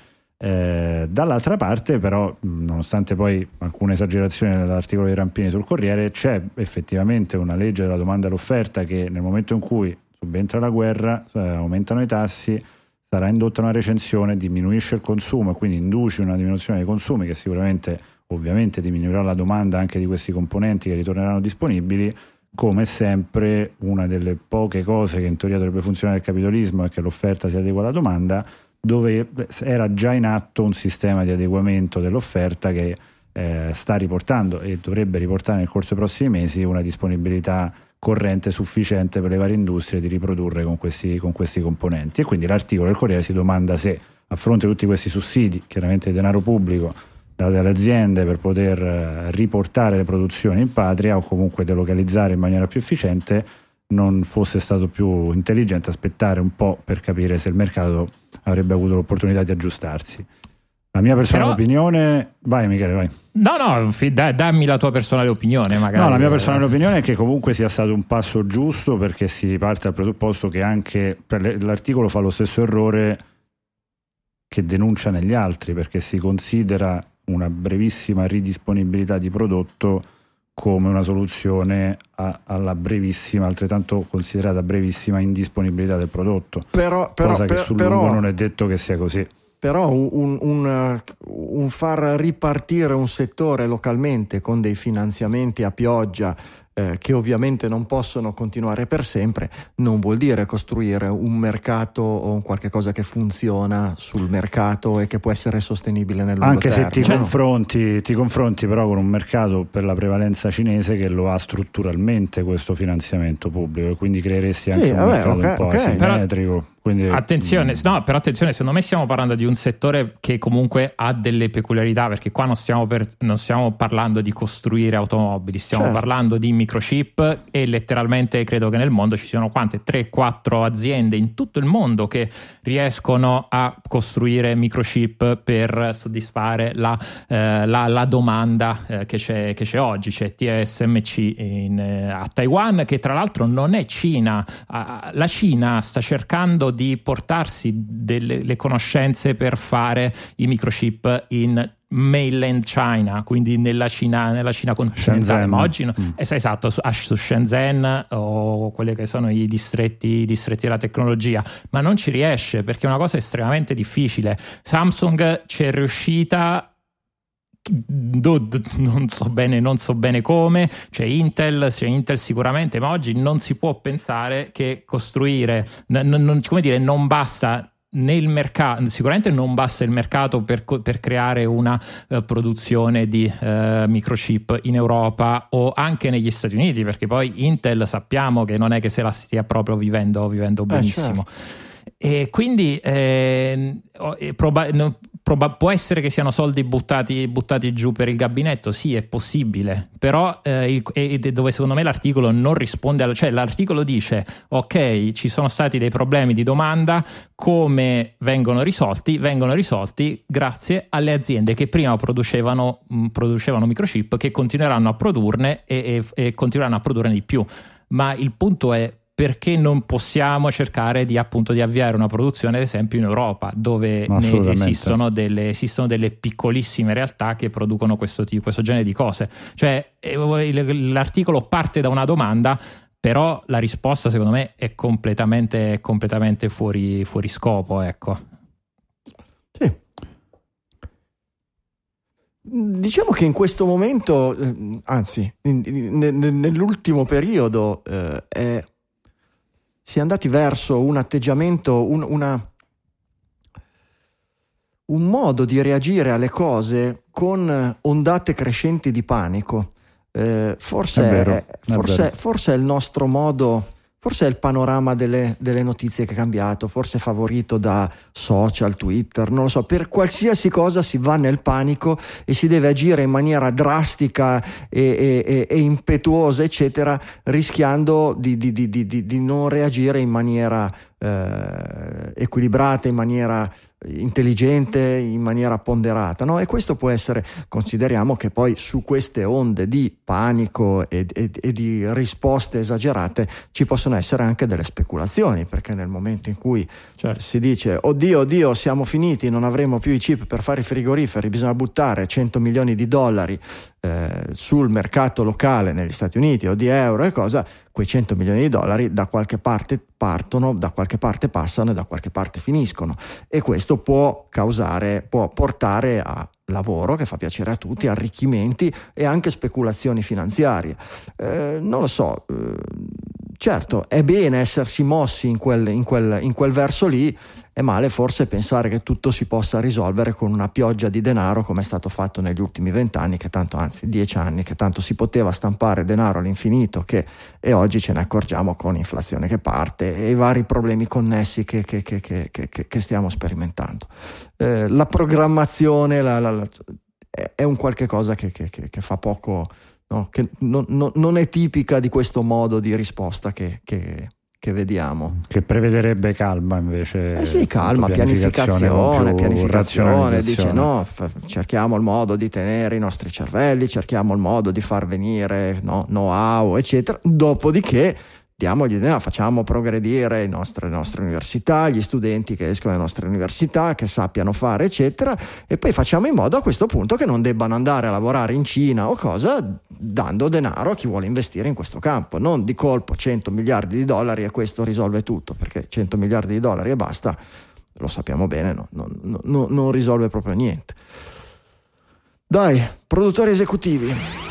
Eh, dall'altra parte però, nonostante poi alcune esagerazioni nell'articolo di Rampini sul Corriere, c'è effettivamente una legge della domanda e l'offerta che nel momento in cui subentra la guerra, eh, aumentano i tassi, sarà indotta una recensione, diminuisce il consumo e quindi induce una diminuzione dei consumi che sicuramente ovviamente diminuirà la domanda anche di questi componenti che ritorneranno disponibili. Come sempre, una delle poche cose che in teoria dovrebbe funzionare il capitalismo è che l'offerta si adegua alla domanda, dove era già in atto un sistema di adeguamento dell'offerta che eh, sta riportando e dovrebbe riportare nel corso dei prossimi mesi una disponibilità corrente sufficiente per le varie industrie di riprodurre con questi, con questi componenti. E quindi l'articolo del Corriere si domanda se a fronte di tutti questi sussidi, chiaramente denaro pubblico, date alle aziende per poter eh, riportare le produzioni in patria o comunque delocalizzare in maniera più efficiente, non fosse stato più intelligente aspettare un po' per capire se il mercato avrebbe avuto l'opportunità di aggiustarsi. La mia personale Però... opinione, vai Michele, vai. No, no, da, dammi la tua personale opinione magari. No, la mia personale opinione è che comunque sia stato un passo giusto perché si parte dal presupposto che anche l'articolo fa lo stesso errore che denuncia negli altri perché si considera una brevissima ridisponibilità di prodotto come una soluzione a, alla brevissima, altrettanto considerata brevissima indisponibilità del prodotto. Però, però, cosa che sul però, lungo non è detto che sia così però un, un, un, far ripartire un settore localmente con dei finanziamenti a pioggia eh, che ovviamente non possono continuare per sempre, non vuol dire costruire un mercato o un qualche cosa che funziona sul mercato e che può essere sostenibile nel lungo Anche termine. se ti confronti, ti confronti però con un mercato per la prevalenza cinese che lo ha strutturalmente questo finanziamento pubblico, quindi creeresti anche sì, un vabbè, mercato okay, un po' okay. asimmetrico. Però quindi, attenzione, mm. no, però attenzione, secondo me stiamo parlando di un settore che comunque ha delle peculiarità, perché qua non stiamo, per, non stiamo parlando di costruire automobili, stiamo certo. parlando di microchip e letteralmente credo che nel mondo ci siano quante? 3-4 aziende in tutto il mondo che riescono a costruire microchip per soddisfare la, eh, la, la domanda eh, che, c'è, che, c'è, oggi. C'è TSMC in, eh, a Taiwan, che tra l'altro non è Cina, la Cina sta cercando di portarsi delle conoscenze per fare i microchip in mainland China, quindi nella Cina, nella Cina continentale, ma oggi no, mm. esatto, su, su, Shenzhen o quelli che sono i distretti, i distretti della tecnologia, ma non ci riesce perché è una cosa estremamente difficile. Samsung ci è riuscita do, do, non, so bene, non so bene come, c'è Intel, c'è Intel sicuramente, ma oggi non si può pensare che costruire, n- non, come dire, non basta nel mercato, sicuramente non basta il mercato per, per creare una uh, produzione di uh, microchip in Europa o anche negli Stati Uniti, perché poi Intel sappiamo che non è che se la stia proprio vivendo, vivendo benissimo. Eh, certo. E quindi eh, proba- proba- può essere che siano soldi buttati, buttati, giù per il gabinetto, sì, è possibile, però eh, il, dove secondo me l'articolo non risponde, alla, cioè l'articolo dice ok, ci sono stati dei problemi di domanda, come vengono risolti? Vengono risolti grazie alle aziende che prima producevano, mh, producevano microchip, che continueranno a produrne e, e, e continueranno a produrne di più. Ma il punto è perché non possiamo cercare di, appunto, di avviare una produzione, ad esempio, in Europa, dove esistono delle, esistono delle, piccolissime realtà che producono questo, tipo, questo genere di cose. Cioè, eh, l'articolo parte da una domanda, però la risposta, secondo me, è completamente, completamente fuori, fuori scopo. Ecco. Sì. Diciamo che in questo momento, eh, anzi, nell'ultimo periodo, eh, è si è andati verso un atteggiamento, un, una, un modo di reagire alle cose con ondate crescenti di panico. Eh, forse, è vero, è, forse, forse, è il nostro modo Forse è il panorama delle, delle, notizie che è cambiato, forse è favorito da social, Twitter, non lo so, per qualsiasi cosa si va nel panico e si deve agire in maniera drastica e, e, e impetuosa, eccetera, rischiando di, di, di, di, non reagire in maniera eh, equilibrata, in maniera intelligente in maniera ponderata no? e questo può essere consideriamo che poi su queste onde di panico e, e, e, di risposte esagerate ci possono essere anche delle speculazioni perché nel momento in cui certo. si dice oddio oddio siamo finiti non avremo più i chip per fare i frigoriferi bisogna buttare 100 milioni di dollari eh, sul mercato locale negli Stati Uniti o di euro e cosa, quei 100 milioni di dollari da qualche parte partono, da qualche parte passano e da qualche parte finiscono. E questo può causare, può portare a lavoro che fa piacere a tutti, arricchimenti e anche speculazioni finanziarie. Eh, non lo so, eh, certo è bene essersi mossi in quel, in quel, in quel verso lì, è male forse pensare che tutto si possa risolvere con una pioggia di denaro come è stato fatto negli ultimi vent'anni, che tanto, anzi dieci anni, che tanto si poteva stampare denaro all'infinito che, e oggi ce ne accorgiamo con l'inflazione che parte e i vari problemi connessi che, che, che stiamo sperimentando. Eh, la programmazione la, la, la, è un qualche cosa che, fa poco, no? che non, non, non, è tipica di questo modo di risposta che che vediamo. Che prevederebbe calma invece. Eh sì, calma, pianificazione, pianificazione. Dice no, f- cerchiamo il modo di tenere i nostri cervelli, cerchiamo il modo di far venire no, know-how, eccetera. Dopodiché diamogli denaro, facciamo progredire nostre, le nostre università, gli studenti che escono dalle nostre università, che sappiano fare, eccetera, e poi facciamo in modo a questo punto che non debbano andare a lavorare in Cina o cosa, dando denaro a chi vuole investire in questo campo, non di colpo 100 miliardi di dollari e questo risolve tutto, perché 100 miliardi di dollari e basta, lo sappiamo bene, no, no, no, non risolve proprio niente. Dai, produttori esecutivi.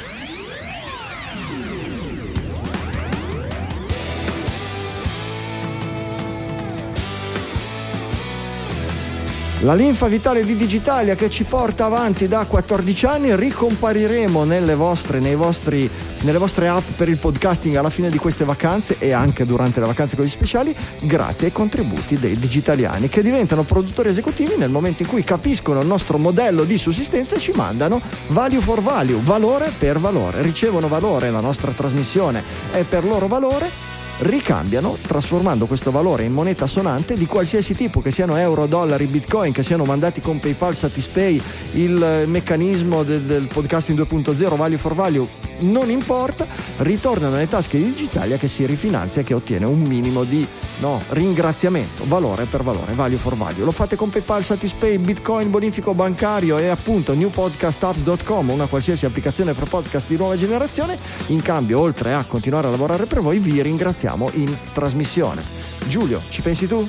La linfa vitale di Digitalia che ci porta avanti da 14 anni, ricompariremo nelle vostre, vostri, nelle vostre app per il podcasting alla fine di queste vacanze e anche durante le vacanze con gli speciali, grazie ai contributi dei digitaliani che diventano produttori esecutivi nel momento in cui capiscono il nostro modello di sussistenza e ci mandano value for value, valore per valore. Ricevono valore, la nostra trasmissione è per loro valore ricambiano trasformando questo valore in moneta sonante di qualsiasi tipo, che siano euro, dollari, bitcoin, che siano mandati con PayPal, Satispay, il meccanismo del, del podcasting 2.0, value for value, non importa, ritornano nelle tasche di Digitalia che si rifinanzia e che ottiene un minimo di no, ringraziamento, valore per valore, value for value. Lo fate con PayPal, Satispay, Bitcoin, bonifico bancario e appunto newpodcastapps.com, una qualsiasi applicazione per podcast di nuova generazione. In cambio, oltre a continuare a lavorare per voi, vi ringraziamo in trasmissione. Giulio, ci pensi tu?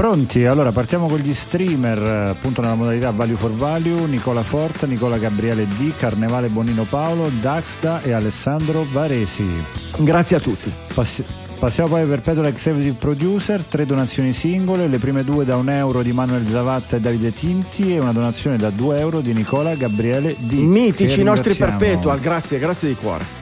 Pronti? Allora partiamo con gli streamer, appunto nella modalità Value for Value, Nicola Forta, Nicola Gabriele D, Carnevale Bonino Paolo, Daxda e Alessandro Varesi. Grazie a tutti. Passi- passiamo poi per Perpetual Executive Producer, tre donazioni singole, le prime due da un euro di Manuel Zavatta e Davide Tinti e una donazione da due euro di Nicola Gabriele D. Mitici i nostri perpetual, grazie, grazie di cuore.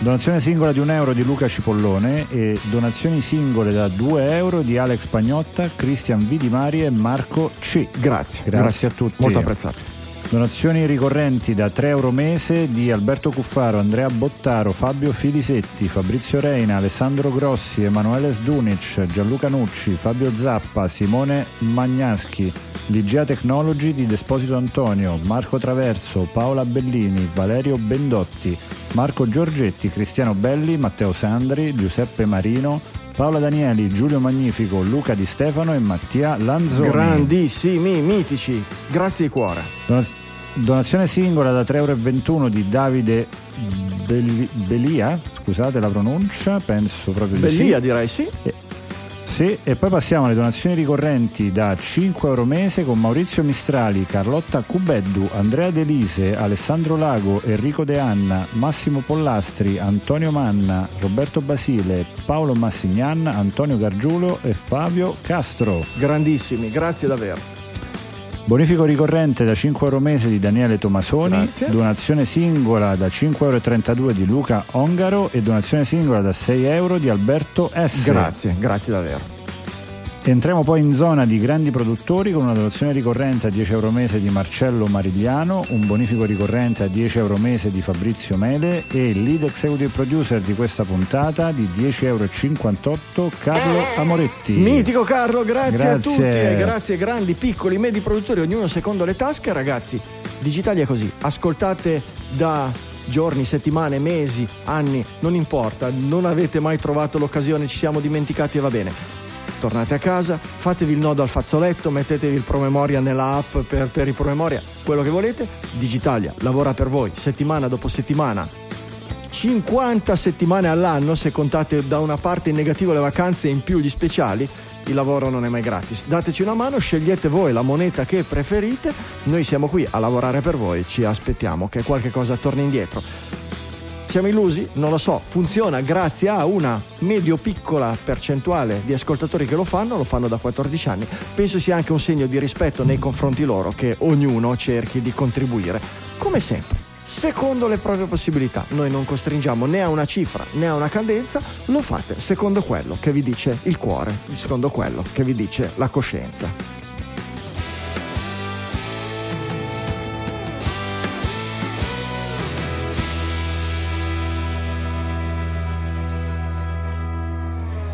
Donazione singola di un euro di Luca Cipollone e donazioni singole da 2 euro di Alex Pagnotta, Cristian V. Di Mari e Marco C. Grazie, Grazie a tutti. Molto apprezzato. Donazioni ricorrenti da 3 euro mese di Alberto Cuffaro, Andrea Bottaro, Fabio Filisetti, Fabrizio Reina, Alessandro Grossi, Emanuele Sdunic, Gianluca Nucci, Fabio Zappa, Simone Magnaschi, Ligia Technology di Desposito Antonio, Marco Traverso, Paola Bellini, Valerio Bendotti, Marco Giorgetti, Cristiano Belli, Matteo Sandri, Giuseppe Marino, Paola Danieli, Giulio Magnifico, Luca Di Stefano e Mattia Lanzoni. Grandissimi, mitici, grazie di cuore. Dona- donazione singola da 3,21 euro di Davide Belli- Belia, scusate la pronuncia, penso proprio di Bellia sì. direi sì. Sì, e poi passiamo alle donazioni ricorrenti da 5 euro mese con Maurizio Mistrali, Carlotta Cubeddu, Andrea Delise, Alessandro Lago, Enrico De Anna, Massimo Pollastri, Antonio Manna, Roberto Basile, Paolo Massignan, Antonio Gargiulo e Fabio Castro. Grandissimi, grazie davvero. Bonifico ricorrente da 5 euro mese di Daniele Tomasoni, Grazie. donazione singola da 5,32 euro di Luca Ongaro e donazione singola da 6 euro di Alberto S. Grazie, grazie davvero. Entriamo poi in zona di grandi produttori con una donazione ricorrente a 10 euro mese di Marcello Marigliano, un bonifico ricorrente a 10 euro mese di Fabrizio Mele e lead executive producer di questa puntata di 10,58 euro Carlo Amoretti. Mitico Carlo, grazie, a Grazie. tutti e grazie grandi, piccoli, medi produttori, ognuno secondo le tasche, ragazzi. Digitalia è così, ascoltate da giorni, settimane, mesi, anni, non importa, non avete mai trovato l'occasione, ci siamo dimenticati e va bene. Tornate a casa, fatevi il nodo al fazzoletto, mettetevi il promemoria nella app per, per i promemoria, quello che volete. Digitalia lavora per voi settimana dopo settimana, 50 settimane all'anno se contate da una parte in negativo le vacanze e in più gli speciali. Il lavoro non è mai gratis. Dateci una mano, scegliete voi la moneta che preferite. Noi siamo qui a lavorare per voi, ci aspettiamo che qualche cosa torni indietro. Siamo illusi? Non lo so, funziona grazie a una medio-piccola percentuale di ascoltatori che lo fanno, lo fanno da 14 anni. Penso sia anche un segno di rispetto nei confronti loro che ognuno cerchi di contribuire, come sempre, secondo le proprie possibilità. Noi non costringiamo né a una cifra né a una cadenza, lo fate secondo quello che vi dice il cuore, secondo quello che vi dice la coscienza.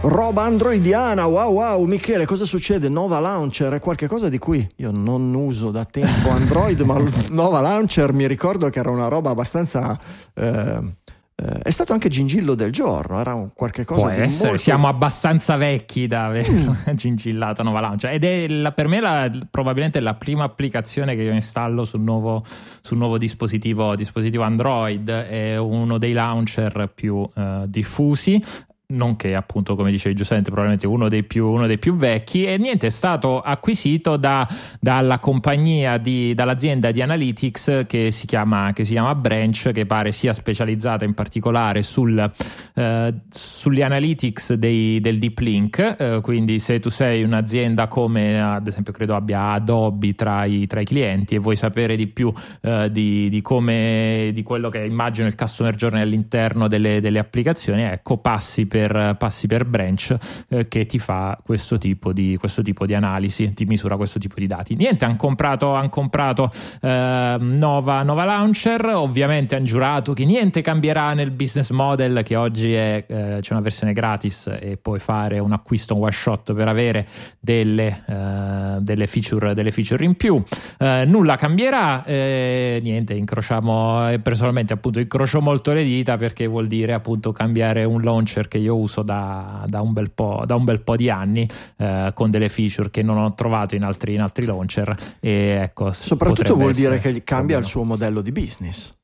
Roba androidiana, wow wow, Michele, cosa succede? Nova Launcher è qualcosa di cui io non uso da tempo Android, ma Nova Launcher mi ricordo che era una roba abbastanza... eh, eh, è stato anche gingillo del giorno, era un qualche cosa Può di essere, molto... siamo abbastanza vecchi da aver Mm. gingillato Nova Launcher. Ed è la- per me la- probabilmente la prima applicazione che io installo sul nuovo, sul nuovo dispositivo, dispositivo Android, è uno dei launcher più eh, diffusi nonché appunto come dicevi giustamente probabilmente uno dei più, uno dei più vecchi e niente è stato acquisito da, dalla compagnia di, dall'azienda di analytics che si, chiama, che si chiama Branch che pare sia specializzata in particolare sul, eh, sugli analytics dei, del deep link. Eh, quindi se tu sei un'azienda come ad esempio credo abbia Adobe tra i, tra i clienti e vuoi sapere di più eh, di, di come di quello che immagino il customer journey all'interno delle, delle applicazioni ecco passi per, passi per branch eh, che ti fa questo tipo, di, questo tipo di analisi ti misura questo tipo di dati. Niente hanno comprato, han comprato eh, Nova, Nova Launcher. Ovviamente hanno giurato che niente cambierà nel business model che oggi è eh, c'è una versione gratis e puoi fare un acquisto one shot per avere delle, eh, delle, feature, delle feature in più. Eh, nulla cambierà eh, niente incrociamo personalmente appunto incrocio molto le dita perché vuol dire appunto cambiare un launcher che io uso da, da, un, bel po', da un bel po' di anni eh, con delle feature che non ho trovato in altri, in altri launcher e ecco Soprattutto vuol dire che cambia il suo modello di business.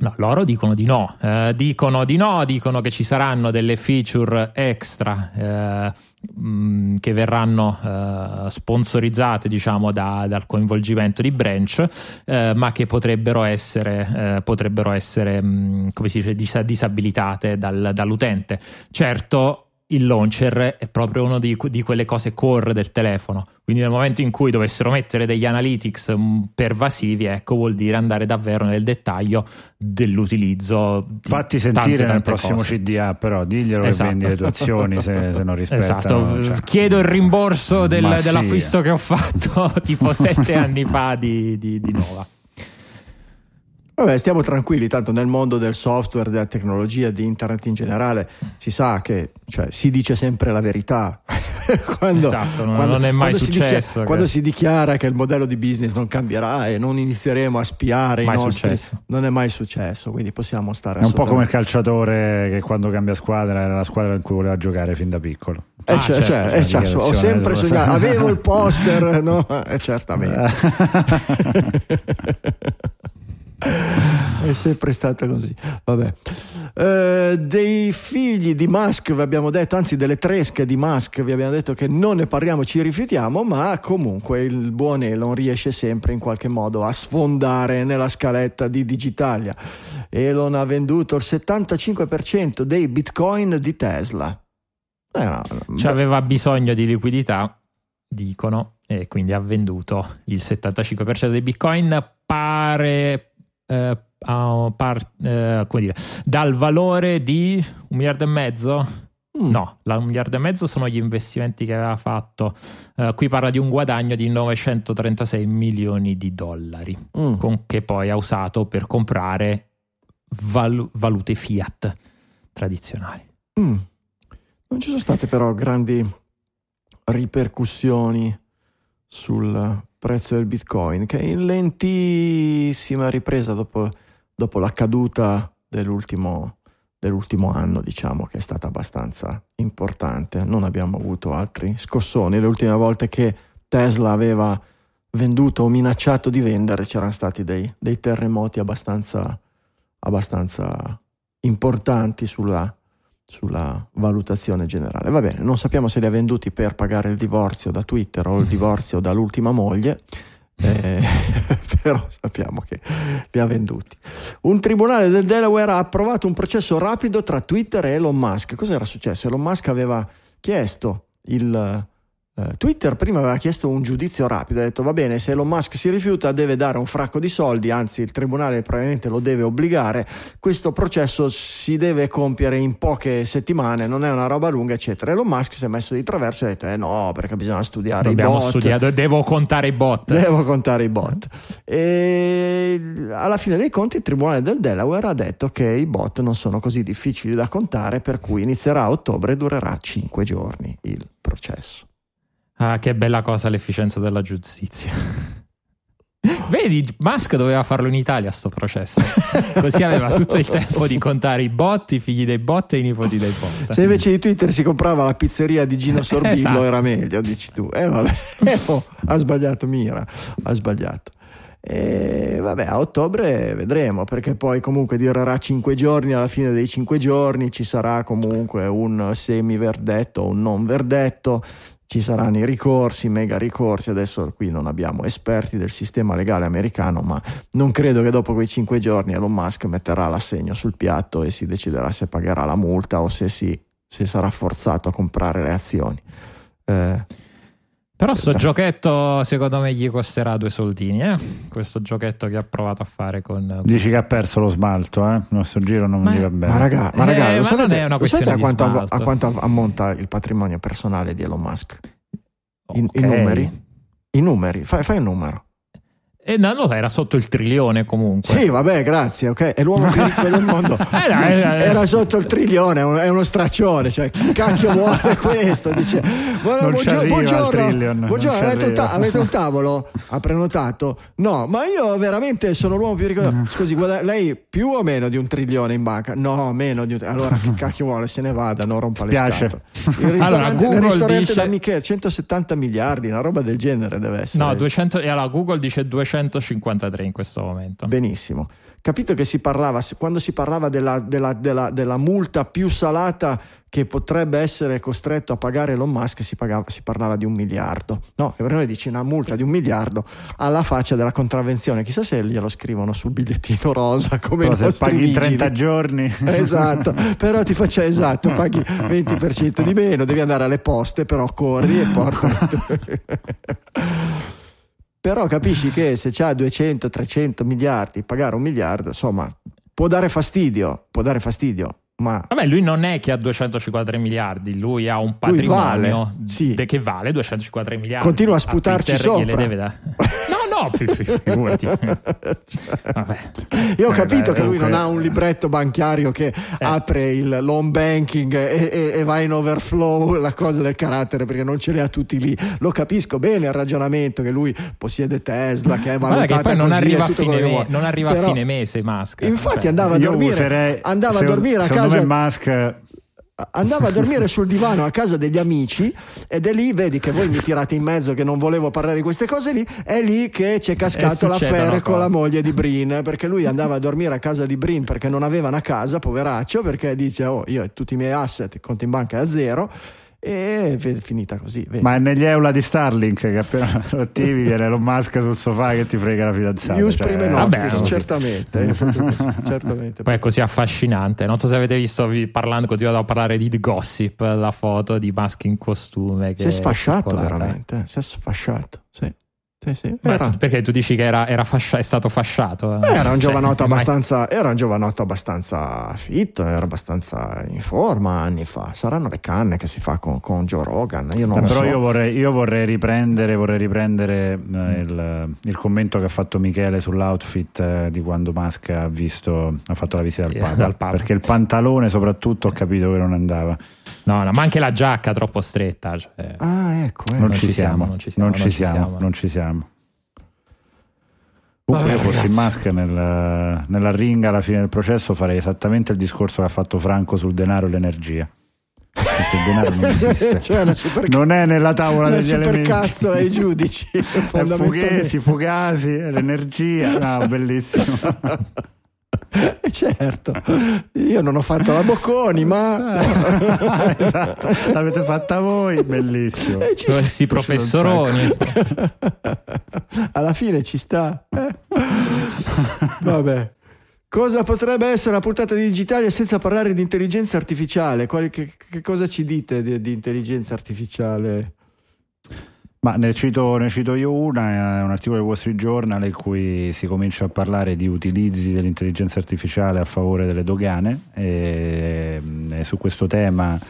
No, loro dicono di no, eh, dicono di no, dicono che ci saranno delle feature extra eh, mm, che verranno eh, sponsorizzate diciamo da, dal coinvolgimento di Branch, eh, ma che potrebbero essere, eh, potrebbero essere mh, mm, come si dice, dis- disabilitate dal, dall'utente. Certo, il launcher è proprio una di, di, quelle cose core del telefono. Quindi nel momento in cui dovessero mettere degli analytics mm, pervasivi, ecco, vuol dire andare davvero nel dettaglio dell'utilizzo. Fatti sentire tante, nel prossimo cose. CDA, però diglielo esatto. che vendi le tue azioni se, se non rispettano. Esatto. Cioè. Chiedo il rimborso del, dell'acquisto che ho fatto tipo sette anni fa di, di, di Nova. Vabbè, stiamo tranquilli, tanto nel mondo del software, della tecnologia, di internet in generale, si sa che cioè, si dice sempre la verità. quando, esatto, non, quando, non è mai successo. Si dichiara, che... Quando si dichiara che il modello di business non cambierà e non inizieremo a spiare mai i nostri, successo. non è mai successo, quindi possiamo stare È un po' come il calciatore che quando cambia squadra era la squadra in cui voleva giocare fin da piccolo. Eh, ah, cioè, certo, eh, cioè, ho sempre sognato, avevo il poster, no? Eh, certamente. è sempre stata così. Vabbè. Eh, dei figli di Musk vi abbiamo detto, anzi delle tresche di Musk vi abbiamo detto che non ne parliamo, ci rifiutiamo, ma comunque il buon Elon riesce sempre in qualche modo a sfondare nella scaletta di Digitalia. Elon ha venduto il 75% dei bitcoin di Tesla. Eh, no, cioè aveva bisogno di liquidità, dicono, e quindi ha venduto il 75% dei bitcoin. Pare eh, par, eh, dire, dal valore di un miliardo e mezzo. Mm. No, la, un miliardo e mezzo sono gli investimenti che aveva fatto. Uh, qui parla di un guadagno di 936 milioni di dollari, mm. con, che poi ha usato per comprare val, valute fiat tradizionali. Mm. Non ci sono state però grandi ripercussioni sul prezzo del bitcoin che è in lentissima ripresa dopo, dopo la caduta dell'ultimo, dell'ultimo anno diciamo che è stata abbastanza importante. Non abbiamo avuto altri scossoni. Le ultime volte che Tesla aveva venduto o minacciato di vendere c'erano stati dei, dei terremoti abbastanza, abbastanza importanti sulla, sulla valutazione generale. Va bene, non sappiamo se li ha venduti per pagare il divorzio da Twitter o il divorzio dall'ultima moglie, eh, però sappiamo che li ha venduti. Un tribunale del Delaware ha approvato un processo rapido tra Twitter e Elon Musk. Cos'era successo? Elon Musk aveva chiesto il Twitter prima aveva chiesto un giudizio rapido, ha detto va bene, se Elon Musk si rifiuta deve dare un fracco di soldi, anzi il tribunale probabilmente lo deve obbligare, questo processo si deve compiere in poche settimane, non è una roba lunga, eccetera. Elon Musk si è messo di traverso e ha detto eh no, perché bisogna studiare Dobbiamo i bot. Studiare, devo contare i bot. Devo contare i bot. E alla fine dei conti il tribunale del Delaware ha detto che i bot non sono così difficili da contare, per cui inizierà a ottobre e durerà 5 giorni il processo. Ah, che bella cosa l'efficienza della giustizia. Vedi, Musk doveva farlo in Italia sto processo, così aveva tutto il tempo di contare i bot, i figli dei bot e i nipoti dei bot. Se invece di Twitter si comprava la pizzeria di Gino Sorbillo esatto. era meglio, dici tu. Eh vabbè, oh, ha sbagliato Mira, ha sbagliato. E vabbè, a ottobre vedremo, perché poi comunque durerà 5 giorni, alla fine dei 5 giorni ci sarà comunque un semi verdetto o un non verdetto, ci saranno i ricorsi, mega ricorsi, adesso qui non abbiamo esperti del sistema legale americano, ma non credo che dopo quei cinque giorni Elon Musk metterà l'assegno sul piatto e si deciderà se pagherà la multa o se, si, se sarà forzato a comprare le azioni. Eh, però sto giochetto secondo me gli costerà due soldini, eh? questo giochetto che ha provato a fare con... Dici che ha perso lo smalto, eh? il nostro giro non ma, gli va bene. Ma raga, ma raga eh, lo sapete, è una questione a quanto, a quanto, ammonta il patrimonio personale di Elon Musk? I, okay. i numeri? I numeri, fai, fai un numero. E non lo so, era sotto il trilione comunque. Sì, vabbè, grazie, ok. È l'uomo più ricco del mondo. era sotto il trilione, è uno straccione. Cioè, chi cacchio vuole questo? Dice, buongiorno, buongiorno, buongiorno avete, un ta- avete, un tavolo? Ha prenotato? No, ma io veramente sono l'uomo più ricco. del Scusi, guarda, lei più o meno di un trilione in banca? No, meno di un Allora, chi cacchio vuole? Se ne vada, non rompa le scatole. Il ristorante, allora, il ristorante dice... da Michele, 170 miliardi, una roba del genere deve essere. No, 200, e allora Google dice 200 153 in questo momento. Benissimo. capito che si parlava, quando si parlava della, della, della, della multa più salata che potrebbe essere costretto a pagare Elon Musk, si, pagava, si parlava di un miliardo. No, e per noi dici una multa di un miliardo alla faccia della contravvenzione. Chissà se glielo scrivono sul bigliettino rosa come Però i se paghi vigili. 30 giorni. Esatto, però ti faccia esatto, paghi 20% di meno, devi andare alle poste, però corri e porti. però capisci che se c'ha 200, 300 miliardi, pagare un miliardo, insomma, può dare fastidio, può dare fastidio. Ma Vabbè, lui non è che ha 253 miliardi, lui ha un patrimonio vale, sì. che vale 253 miliardi. Continua a sputarci Twitter sopra. deve dare. No, no, fi- fi- figurati. Vabbè. Io ho Eh, capito beh, che lui non comunque- ha un libretto bancario che apre il loan banking e, e- e va in overflow la cosa del carattere perché non ce li ha tutti lì. Lo capisco bene il ragionamento che lui possiede Tesla, che è valutata che poi non così arriva, a fine, me- non arriva a Però- fine mese Musk. Infatti Cioè, andava a Io dormire, userei, andava a secondo- dormire a secondo casa me Musk andava a dormire sul divano a casa degli amici ed è lì, vedi che voi mi tirate in mezzo che non volevo parlare di queste cose lì, è lì che c'è cascato E l'affare con la moglie di Brin, perché lui andava a dormire a casa di Brin perché non aveva una casa, poveraccio, perché dice "Oh, io e tutti i miei asset, conto in banca è a zero" e è finita così, vedi. Ma è negli eula di Starlink che appena lo attivi viene Elon Musk sul sofà che ti frega la fidanzata. Ius cioè, prime vabbè, noctis, così. certamente, così, certamente. Poi è così affascinante. Non so se avete visto, vi parlando, continuato a parlare di Gossip, la foto di Musk in costume. Che si è sfasciato veramente, si è sfasciato, sì. Sì, sì. Era- tu- perché tu dici che era, era fascia- è stato fasciato? Eh, Era un Cioè, giovanotto mai- abbastanza, era un giovanotto abbastanza fit, era abbastanza in forma anni fa. Saranno le canne che si fa con, con Joe Rogan. Io non Eh, lo però so. io, vorrei, io vorrei riprendere, vorrei riprendere eh, il, il commento che ha fatto Michele sull'outfit eh, di quando Musk ha, visto, ha fatto la visita al Papa, al Papa. Perché il pantalone, soprattutto, ho capito che non andava. No, no, ma anche la giacca troppo stretta. cioè. Ah, ecco. eh. Non, non ci siamo, siamo, non ci siamo, non ci non ci siamo, siamo. non ci siamo. Comunque, Vabbè, io fossi ragazzi. Musk nel- nella ringa alla fine del processo farei esattamente il discorso che ha fatto Franco sul denaro e l'energia. Perché il denaro non esiste. Cioè, non è nella tavola una degli elementi. supercazzola ai giudici. È. Fughesi, Fugasi, l'energia. No, bellissimo. Eh, certo, io non ho fatto la Bocconi, ma esatto. L'avete fatta voi, bellissimo. Eh, Questi professoroni. alla fine ci sta. Vabbè. Cosa potrebbe essere la puntata di digitale senza parlare di intelligenza artificiale? Quali- che, che cosa ci dite di, di intelligenza artificiale? Ma ne cito, ne cito io una, è un articolo del Wall Street Journal in cui si comincia a parlare di utilizzi dell'intelligenza artificiale a favore delle dogane e, e su questo tema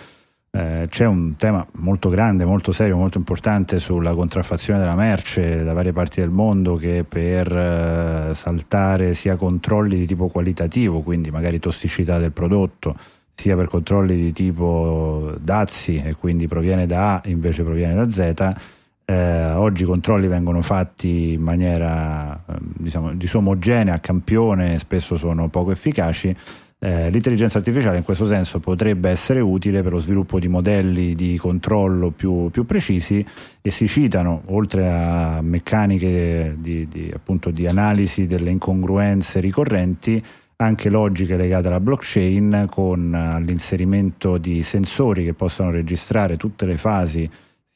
eh, c'è un tema molto grande, molto serio, molto importante sulla contraffazione della merce da varie parti del mondo che per eh, saltare sia controlli di tipo qualitativo, quindi magari tossicità del prodotto, sia per controlli di tipo dazi e quindi proviene da A invece proviene da Z, eh, oggi i controlli vengono fatti in maniera eh, diciamo, disomogenea, a campione, spesso sono poco efficaci. Eh, l'intelligenza artificiale in questo senso potrebbe essere utile per lo sviluppo di modelli di controllo più, più precisi e si citano, oltre a meccaniche di, di, appunto, di analisi delle incongruenze ricorrenti, anche logiche legate alla blockchain con l'inserimento di sensori che possono registrare tutte le fasi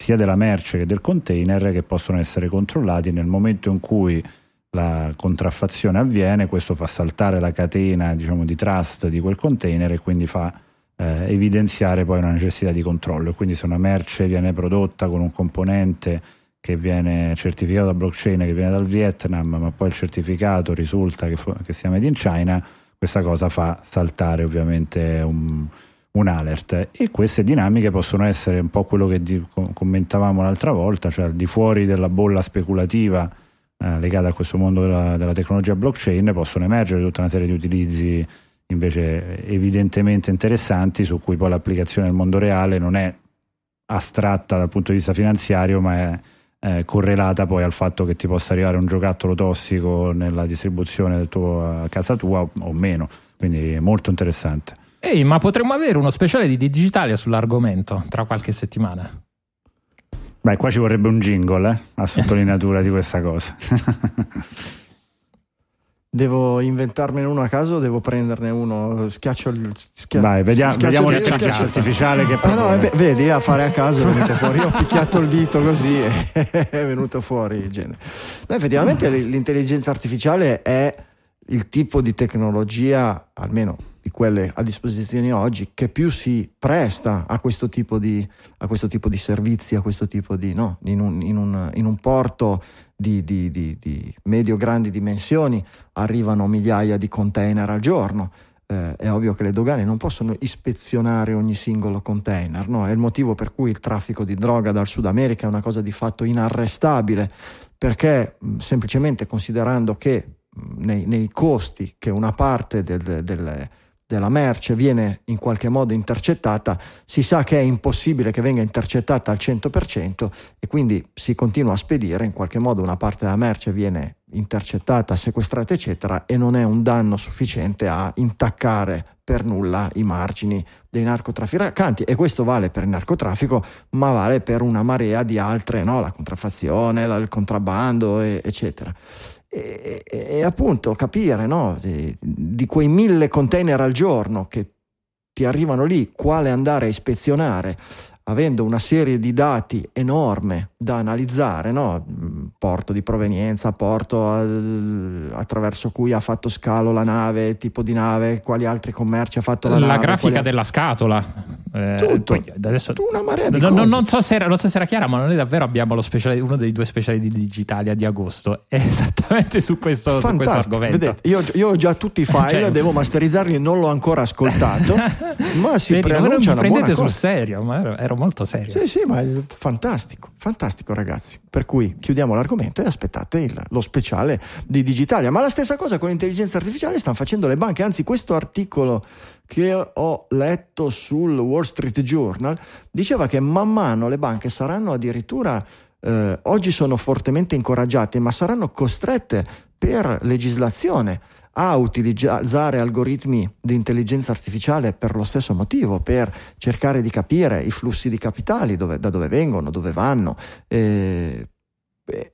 sia della merce che del container che possono essere controllati nel momento in cui la contraffazione avviene, questo fa saltare la catena diciamo, di trust di quel container e quindi fa eh, evidenziare poi una necessità di controllo. E quindi se una merce viene prodotta con un componente che viene certificato da blockchain che viene dal Vietnam, ma poi il certificato risulta che, che sia made in China, questa cosa fa saltare ovviamente un, un alert. E queste dinamiche possono essere un po' quello che di- com- commentavamo l'altra volta, cioè al di fuori della bolla speculativa eh, legata a questo mondo della, della tecnologia blockchain possono emergere tutta una serie di utilizzi invece evidentemente interessanti su cui poi l'applicazione nel mondo reale non è astratta dal punto di vista finanziario ma è eh, correlata poi al fatto che ti possa arrivare un giocattolo tossico nella distribuzione del tuo, a casa tua o meno. Quindi è molto interessante Ehi, ma potremmo avere uno speciale di Digitalia sull'argomento tra qualche settimana. Beh, qua ci vorrebbe un jingle eh, a sottolineatura di questa cosa. Devo inventarmene uno a caso o devo prenderne uno? Schiaccio il. Schia- Dai, vediamo, schiaccio vediamo l'intelligenza artificiale che Ah no, propone. eh beh, vedi, a fare a caso è venuto fuori. Io ho picchiato il dito così e è venuto fuori il genere. No, effettivamente l'intelligenza artificiale è il tipo di tecnologia, almeno di quelle a disposizione oggi, che più si presta a questo tipo di, questo tipo di servizi, a questo tipo di. No, in un, in un- in un porto di, di- di- di medio-grandi dimensioni arrivano migliaia di container al giorno. Eh, è ovvio che le dogane non possono ispezionare ogni singolo container, no? è il motivo per cui il traffico di droga dal Sud America è una cosa di fatto inarrestabile, perché mh, semplicemente considerando che mh, nei, nei costi che una parte del- del- della merce viene in qualche modo intercettata, si sa che è impossibile che venga intercettata al 100% e quindi si continua a spedire, in qualche modo una parte della merce viene intercettata, sequestrata, eccetera, e non è un danno sufficiente a intaccare per nulla i margini dei narcotrafficanti e questo vale per il narcotraffico, ma vale per una marea di altre, no? la contraffazione, la- il contrabbando, e- eccetera. E, e- e appunto capire no? di, di quei mille container al giorno che ti arrivano lì, quale andare a ispezionare, avendo una serie di dati enorme da analizzare, no? Mm, porto di provenienza, porto al- attraverso cui ha fatto scalo la nave, tipo di nave, quali altri commerci ha fatto la, La, nave. grafica quali- della scatola. Eh, Tutto. poi adesso- una marea di No, no, cose. non, so se era, non so se era chiara, ma noi davvero abbiamo lo speciale, uno dei due speciali di Digitalia di agosto. È esattamente su questo, su questo argomento. Vedete, io, io ho già tutti i file, Cioè- devo masterizzarli, non l'ho ancora ascoltato, ma si Vedi, ma non preannuncia mi prendete sul serio, ma ero, ero molto serio. Sì, sì, ma è fantastico, fantastico ragazzi. Per cui chiudiamo l'argomento e aspettate il- lo speciale di Digitalia. Ma la stessa cosa con l'intelligenza artificiale stanno facendo le banche, anzi questo articolo che ho letto sul Wall Street Journal diceva che man mano le banche saranno addirittura, eh, oggi sono fortemente incoraggiate, ma saranno costrette per legislazione a utilizzare algoritmi di intelligenza artificiale per lo stesso motivo, per cercare di capire i flussi di capitali, dove- da dove vengono, dove vanno. eh,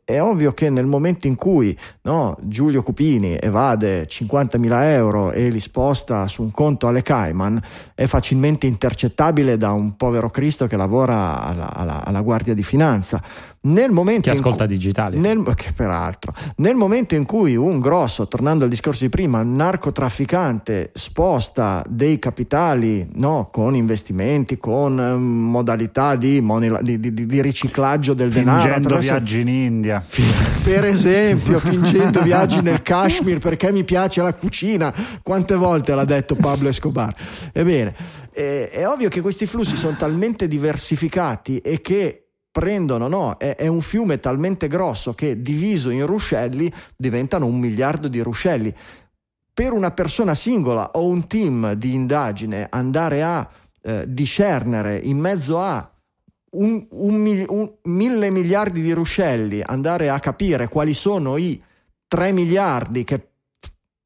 è- ovvio che nel momento in cui no, Giulio Cupini evade 50.000 euro e li sposta su un conto alle Cayman, è facilmente intercettabile da un povero Cristo che lavora alla, alla- alla Guardia di Finanza. Nel momento Chi ascolta cui- Digitali. nel, che peraltro, nel momento in cui un grosso, tornando al discorso di prima, narcotrafficante sposta dei capitali no, con investimenti, con eh, modalità di, money- di- di- di riciclaggio del denaro, Fingendo viaggi in India. per esempio, fingendo viaggi nel Kashmir perché mi piace la cucina. Quante volte l'ha detto Pablo Escobar? Ebbene, eh, è ovvio che questi flussi sono talmente diversificati e che prendono, no? È, è un fiume talmente grosso che diviso in ruscelli diventano un miliardo di ruscelli. Per una persona singola o un team di indagine andare a eh, discernere in mezzo a un, un un- mille miliardi di ruscelli, andare a capire quali sono i 3 miliardi che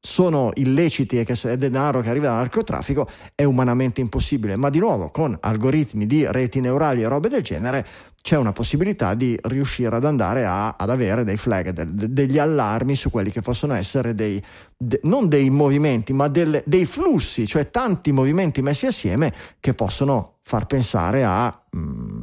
sono illeciti e che è denaro che arriva dal narcotraffico è umanamente impossibile, ma di nuovo con algoritmi di reti neurali e robe del genere c'è una possibilità di riuscire ad andare a- ad avere dei flag, del- de- degli allarmi su quelli che possono essere dei, de- non dei movimenti, ma delle- dei flussi, cioè tanti movimenti messi assieme che possono far pensare a mm,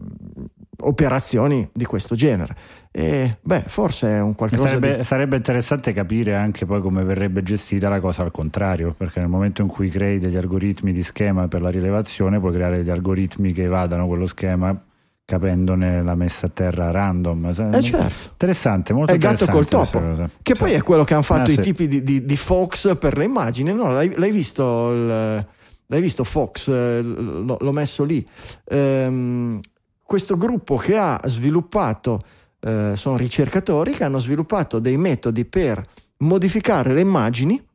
operazioni di questo genere. E beh, forse è un qualcosa Sarebbe, di... sarebbe interessante capire anche poi come verrebbe gestita la cosa al contrario, perché nel momento in cui crei degli algoritmi di schema per la rilevazione, puoi creare degli algoritmi che evadano quello schema capendone la messa a terra random. Eh certo. Interessante, molto È il gatto interessante col topo, che Sì. poi è quello che hanno fatto Ah, i sì. tipi di, di- di Fox per le immagini. No, l'hai, l'hai visto, l'hai visto Fox? eh, L'ho, l'ho messo lì. Ehm, questo gruppo che ha sviluppato, eh, sono ricercatori che hanno sviluppato dei metodi per modificare le immagini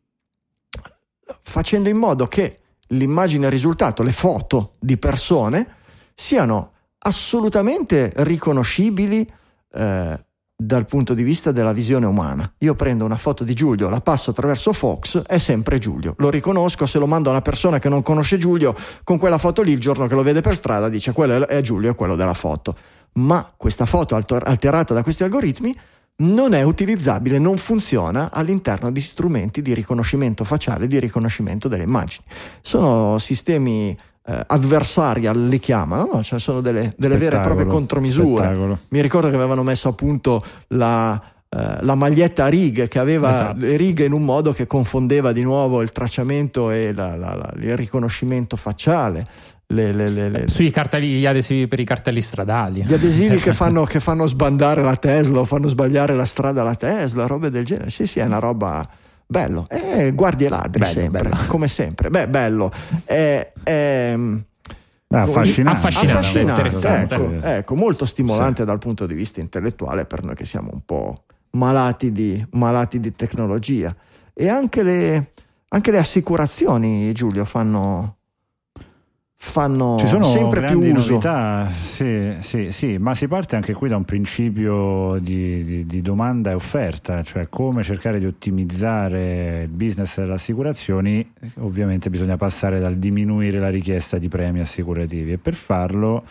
facendo in modo che l'immagine risultato, le foto di persone, siano assolutamente riconoscibili eh, dal punto di vista della visione umana. Io prendo una foto di Giulio, la passo attraverso Fox, è sempre Giulio. Lo riconosco, se lo mando a una persona che non conosce Giulio, con quella foto lì, il giorno che lo vede per strada, dice quello è Giulio, è quello della foto. Ma questa foto alter- alterata da questi algoritmi non è utilizzabile, non funziona all'interno di strumenti di riconoscimento facciale, di riconoscimento delle immagini. Sono sistemi eh, adversarial li chiamano, no? cioè sono delle, delle vere e proprie contromisure. Spettacolo. Mi ricordo che avevano messo a punto la, eh, la maglietta a righe che aveva Esatto. le righe in un modo che confondeva di nuovo il tracciamento e la- la- la- il riconoscimento facciale. Le- le- le- le- Sui cartelli, gli adesivi per i cartelli stradali. gli adesivi che fanno, che fanno sbandare la Tesla o fanno sbagliare la strada alla Tesla, robe del genere. Sì, sì, è una roba bello. E guardi e ladri Bello, sempre, bello. come sempre. Beh, bello. È, è, Ah, affascinante. Affascinante, affascinante, interessante. ecco, Sì. ecco, molto stimolante dal punto di vista intellettuale per noi che siamo un po' malati di, malati di tecnologia. E anche le, anche le assicurazioni, Giulio, fanno, fanno Ci sono sempre più uso. novità, sì, sì, sì, ma si parte anche qui da un principio di, di- di domanda e offerta, cioè come cercare di ottimizzare il business delle assicurazioni, ovviamente bisogna passare dal diminuire la richiesta di premi assicurativi e per farlo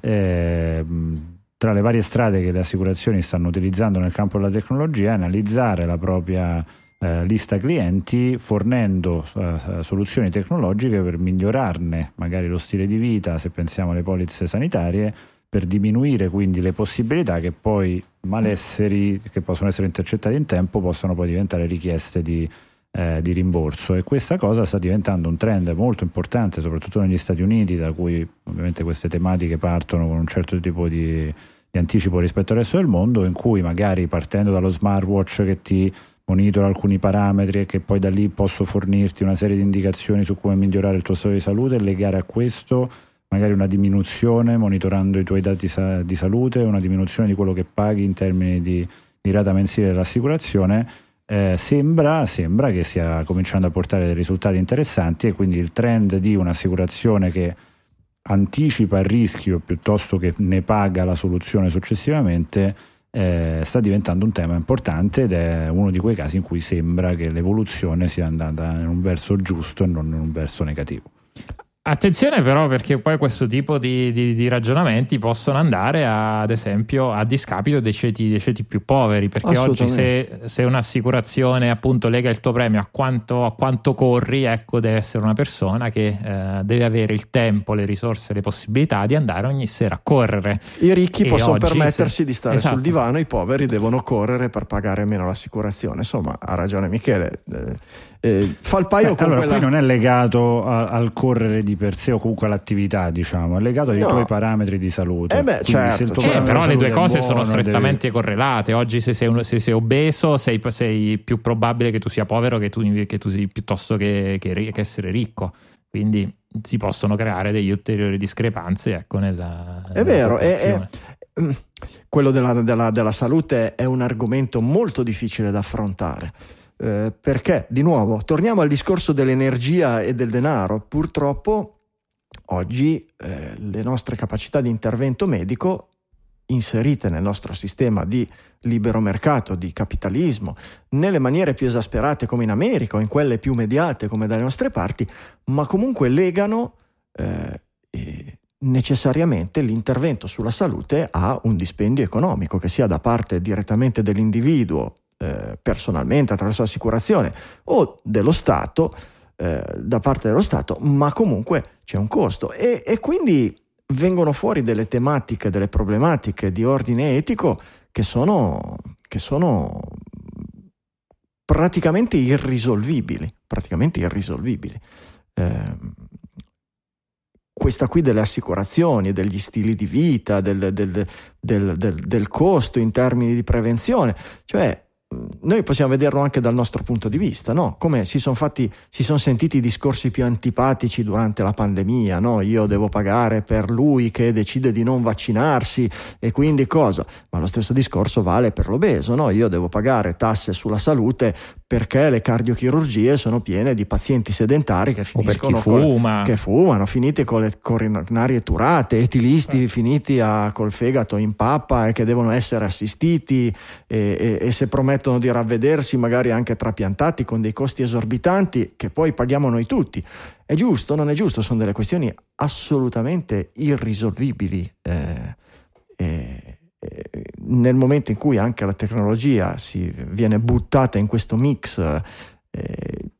ehm, tra le varie strade che le assicurazioni stanno utilizzando nel campo della tecnologia analizzare la propria eh, lista clienti fornendo eh, soluzioni tecnologiche per migliorarne magari lo stile di vita, se pensiamo alle polizze sanitarie, per diminuire quindi le possibilità che poi malesseri che possono essere intercettati in tempo possano poi diventare richieste di, eh, di rimborso. E questa cosa sta diventando un trend molto importante soprattutto negli Stati Uniti da cui ovviamente queste tematiche partono con un certo tipo di, di anticipo rispetto al resto del mondo in cui magari partendo dallo smartwatch che ti monitora alcuni parametri e che poi da lì posso fornirti una serie di indicazioni su come migliorare il tuo stato di salute e legare a questo magari una diminuzione monitorando i tuoi dati sa- di salute, una diminuzione di quello che paghi in termini di, di rata mensile dell'assicurazione, eh, sembra, sembra che stia cominciando a portare dei risultati interessanti e quindi il trend di un'assicurazione che anticipa il rischio piuttosto che ne paga la soluzione successivamente eh, sta diventando un tema importante ed è uno di quei casi in cui sembra che l'evoluzione sia andata in un verso giusto e non in un verso negativo. Attenzione però perché poi questo tipo di, di- di ragionamenti possono andare a- ad esempio a discapito dei ceti, dei ceti più poveri perché oggi se, se un'assicurazione appunto lega il tuo premio a quanto, a quanto corri ecco deve essere una persona che eh, deve avere il tempo, le risorse, le possibilità di andare ogni sera a correre I ricchi E possono permettersi se- di stare esatto. sul divano, i poveri devono correre per pagare meno l'assicurazione. Insomma, ha ragione Michele. Eh, eh, fa il paio Beh, con allora, quella... qui non è legato a- al correre di per sé o comunque all'attività, diciamo, è legato ai No. tuoi parametri di salute. Eh beh, certo, certo. Però le due cose sono buono, devi- strettamente correlate. Oggi, se sei, un- se sei obeso, sei, sei più probabile che tu sia povero che tu, che tu sei piuttosto che, che che essere ricco. Quindi si possono creare degli ulteriori discrepanze ecco, nella, È vero, è- è-. Mm, quello della, della- della salute è un argomento molto difficile da affrontare. Eh, perché, di nuovo, torniamo al discorso dell'energia e del denaro. Purtroppo oggi eh, le nostre capacità di intervento medico inserite nel nostro sistema di libero mercato, di capitalismo, nelle maniere più esasperate come in America o in quelle più mediate come dalle nostre parti, ma comunque legano eh, necessariamente l'intervento sulla salute a un dispendio economico, che sia da parte direttamente dell'individuo eh, personalmente attraverso l'assicurazione o dello Stato, eh, da parte dello Stato, ma comunque c'è un costo e, e quindi vengono fuori delle tematiche, delle problematiche di ordine etico che sono, che sono praticamente irrisolvibili, praticamente irrisolvibili. Eh, questa qui delle assicurazioni, degli stili di vita, del, del- del- del- costo in termini di prevenzione, cioè noi possiamo vederlo anche dal nostro punto di vista, no? Come si sono fatti, si sono sentiti i discorsi più antipatici durante la pandemia, no? Io devo pagare per lui che decide di non vaccinarsi e quindi cosa? Ma lo stesso discorso vale per l'obeso, no? Io devo pagare tasse sulla salute perché le cardiochirurgie sono piene di pazienti sedentari che finiscono con- fuma. che fumano, finiti con le coronarie turate, etilisti finiti a- col fegato in pappa e che devono essere assistiti e, e- e se promettono di ravvedersi magari anche trapiantati con dei costi esorbitanti che poi paghiamo noi tutti. È giusto, non è giusto? Sono delle questioni assolutamente irrisolvibili eh, e, eh, nel momento in cui anche la tecnologia si viene buttata in questo mix, eh,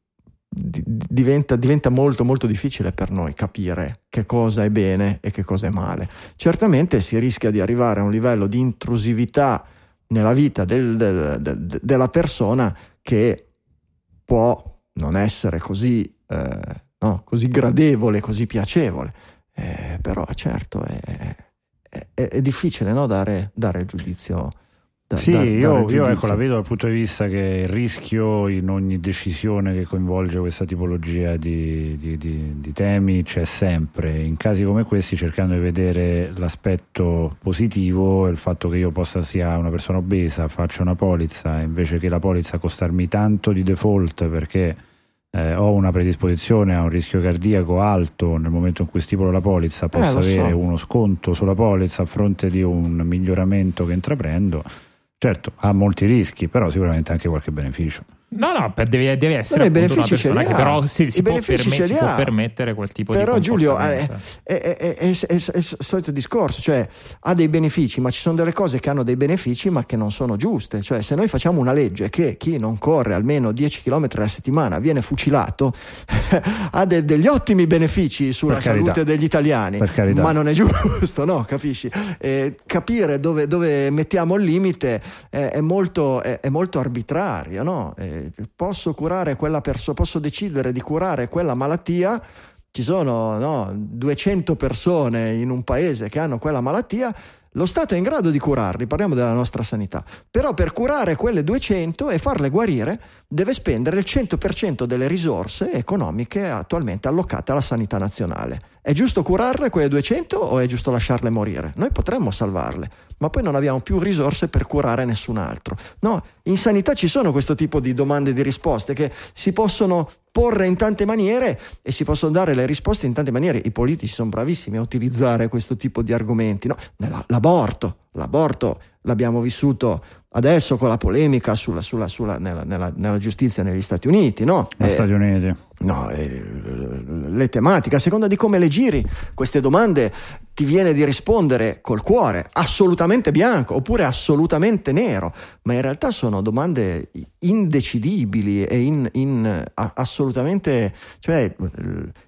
diventa, diventa, molto molto difficile per noi capire che cosa è bene e che cosa è male. Certamente si rischia di arrivare a un livello di intrusività nella vita del, del, del, della persona che può non essere così, eh, no, così gradevole, così piacevole. Eh, però certo è, è, è difficile no, dare, dare il giudizio da, sì, da, io, io ecco, la vedo dal punto di vista che il rischio in ogni decisione che coinvolge questa tipologia di, di, di, di, temi c'è sempre. In casi come questi, cercando di vedere l'aspetto positivo, il fatto che io possa sia una persona obesa, faccia una polizza, invece che la polizza costarmi tanto di default perché eh, ho una predisposizione a un rischio cardiaco alto nel momento in cui stipolo la polizza, posso eh, avere so. uno sconto sulla polizza a fronte di un miglioramento che intraprendo Certo, ha molti rischi, però sicuramente anche qualche beneficio. No, no, deve, deve essere una persona che però si, si, può, perme- si può, permettere quel tipo però, di Giulio, è, è, è, è, il solito discorso, cioè ha dei benefici, ma ci sono delle cose che hanno dei benefici ma che non sono giuste. Cioè se noi facciamo una legge che chi non corre almeno 10 km alla settimana viene fucilato, ha de- degli ottimi benefici sulla salute degli italiani, ma non è giusto, no? Capisci? Eh, capire dove, dove, mettiamo il limite è, molto, molto arbitrario, no? Eh, posso curare quella persona, posso decidere di curare quella malattia, ci sono no, 200 persone in un paese che hanno quella malattia, lo Stato è in grado di curarli, parliamo della nostra sanità, però per curare quelle 200 e farle guarire deve spendere il 100% delle risorse economiche attualmente allocate alla sanità nazionale. È giusto curarle quelle 200 o è giusto lasciarle morire? Noi potremmo salvarle, ma poi non abbiamo più risorse per curare nessun altro. No, in sanità ci sono questo tipo di domande e di risposte che si possono porre in tante maniere e si possono dare le risposte in tante maniere. I politici sono bravissimi a utilizzare questo tipo di argomenti. No? L'aborto, l'aborto l'abbiamo vissuto adesso con la polemica sulla, sulla, sulla, nella, nella, nella, giustizia negli Stati Uniti, no? Eh, Stati Uniti. No, eh, le tematiche, a seconda di come le giri queste domande, ti viene di rispondere col cuore, assolutamente bianco oppure assolutamente nero, ma in realtà sono domande indecidibili e in, in, assolutamente, cioè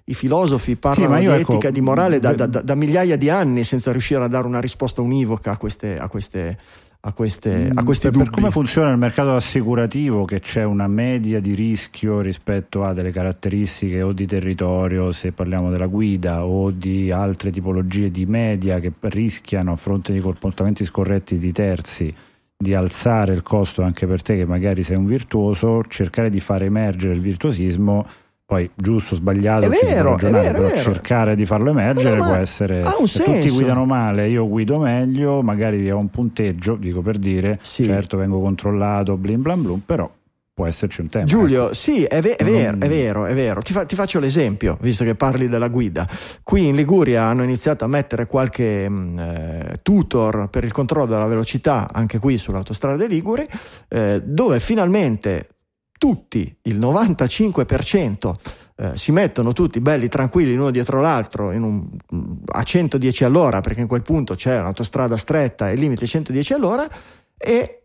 i filosofi parlano sì, di ecco, etica di morale da, da, da, da, migliaia di anni senza riuscire a dare una risposta univoca a queste, a queste a, queste, a mm, questi per, per come funziona il mercato assicurativo che c'è una media di rischio rispetto a delle caratteristiche o di territorio se parliamo della guida o di altre tipologie di media che rischiano a fronte di comportamenti scorretti di terzi di alzare il costo anche per te che magari sei un virtuoso cercare di far emergere il virtuosismo poi giusto o sbagliato è vero, ragionare, vero, però cercare di farlo emergere no, può essere ha un se senso. tutti guidano male io guido meglio magari ho un punteggio dico per dire sì. certo vengo controllato blim blam blum però può esserci un tema Giulio ecco. sì è, ve- è, vero, è vero è vero ti, fa- ti, faccio l'esempio visto che parli della guida qui in Liguria hanno iniziato a mettere qualche mm, eh, tutor per il controllo della velocità anche qui sull'autostrada dei Liguri eh, dove finalmente tutti, il 95%, eh, si mettono tutti belli tranquilli l'uno dietro l'altro un, a 110 all'ora, perché in quel punto c'è un'autostrada stretta e il limite 110 all'ora, e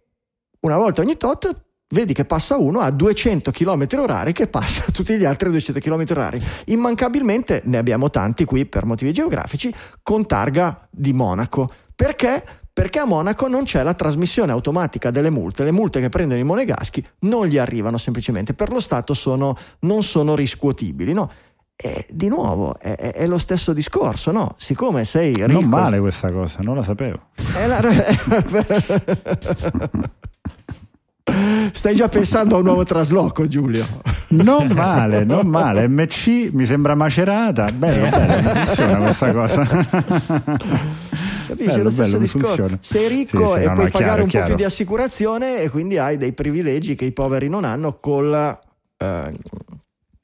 una volta ogni tot vedi che passa uno a 200 km orari che passa tutti gli altri 200 km orari. Immancabilmente ne abbiamo tanti qui per motivi geografici con targa di Monaco. Perché? perché a Monaco non c'è la trasmissione automatica delle multe, le multe che prendono i monegaschi non gli arrivano semplicemente, per lo Stato sono, non sono riscuotibili, no? E di nuovo è, è, lo stesso discorso, no? Siccome sei ricco... Non male questa cosa, non la sapevo. La... Stai già pensando a un nuovo trasloco, Giulio? Non male, non male. MC mi sembra macerata. Bello, bello, funziona questa cosa. Capisci? Bello, lo stesso discorso. Sei ricco sì, sì, e no, puoi no, pagare chiaro, un chiaro. po' più di assicurazione e quindi hai dei privilegi che i poveri non hanno con la... Eh,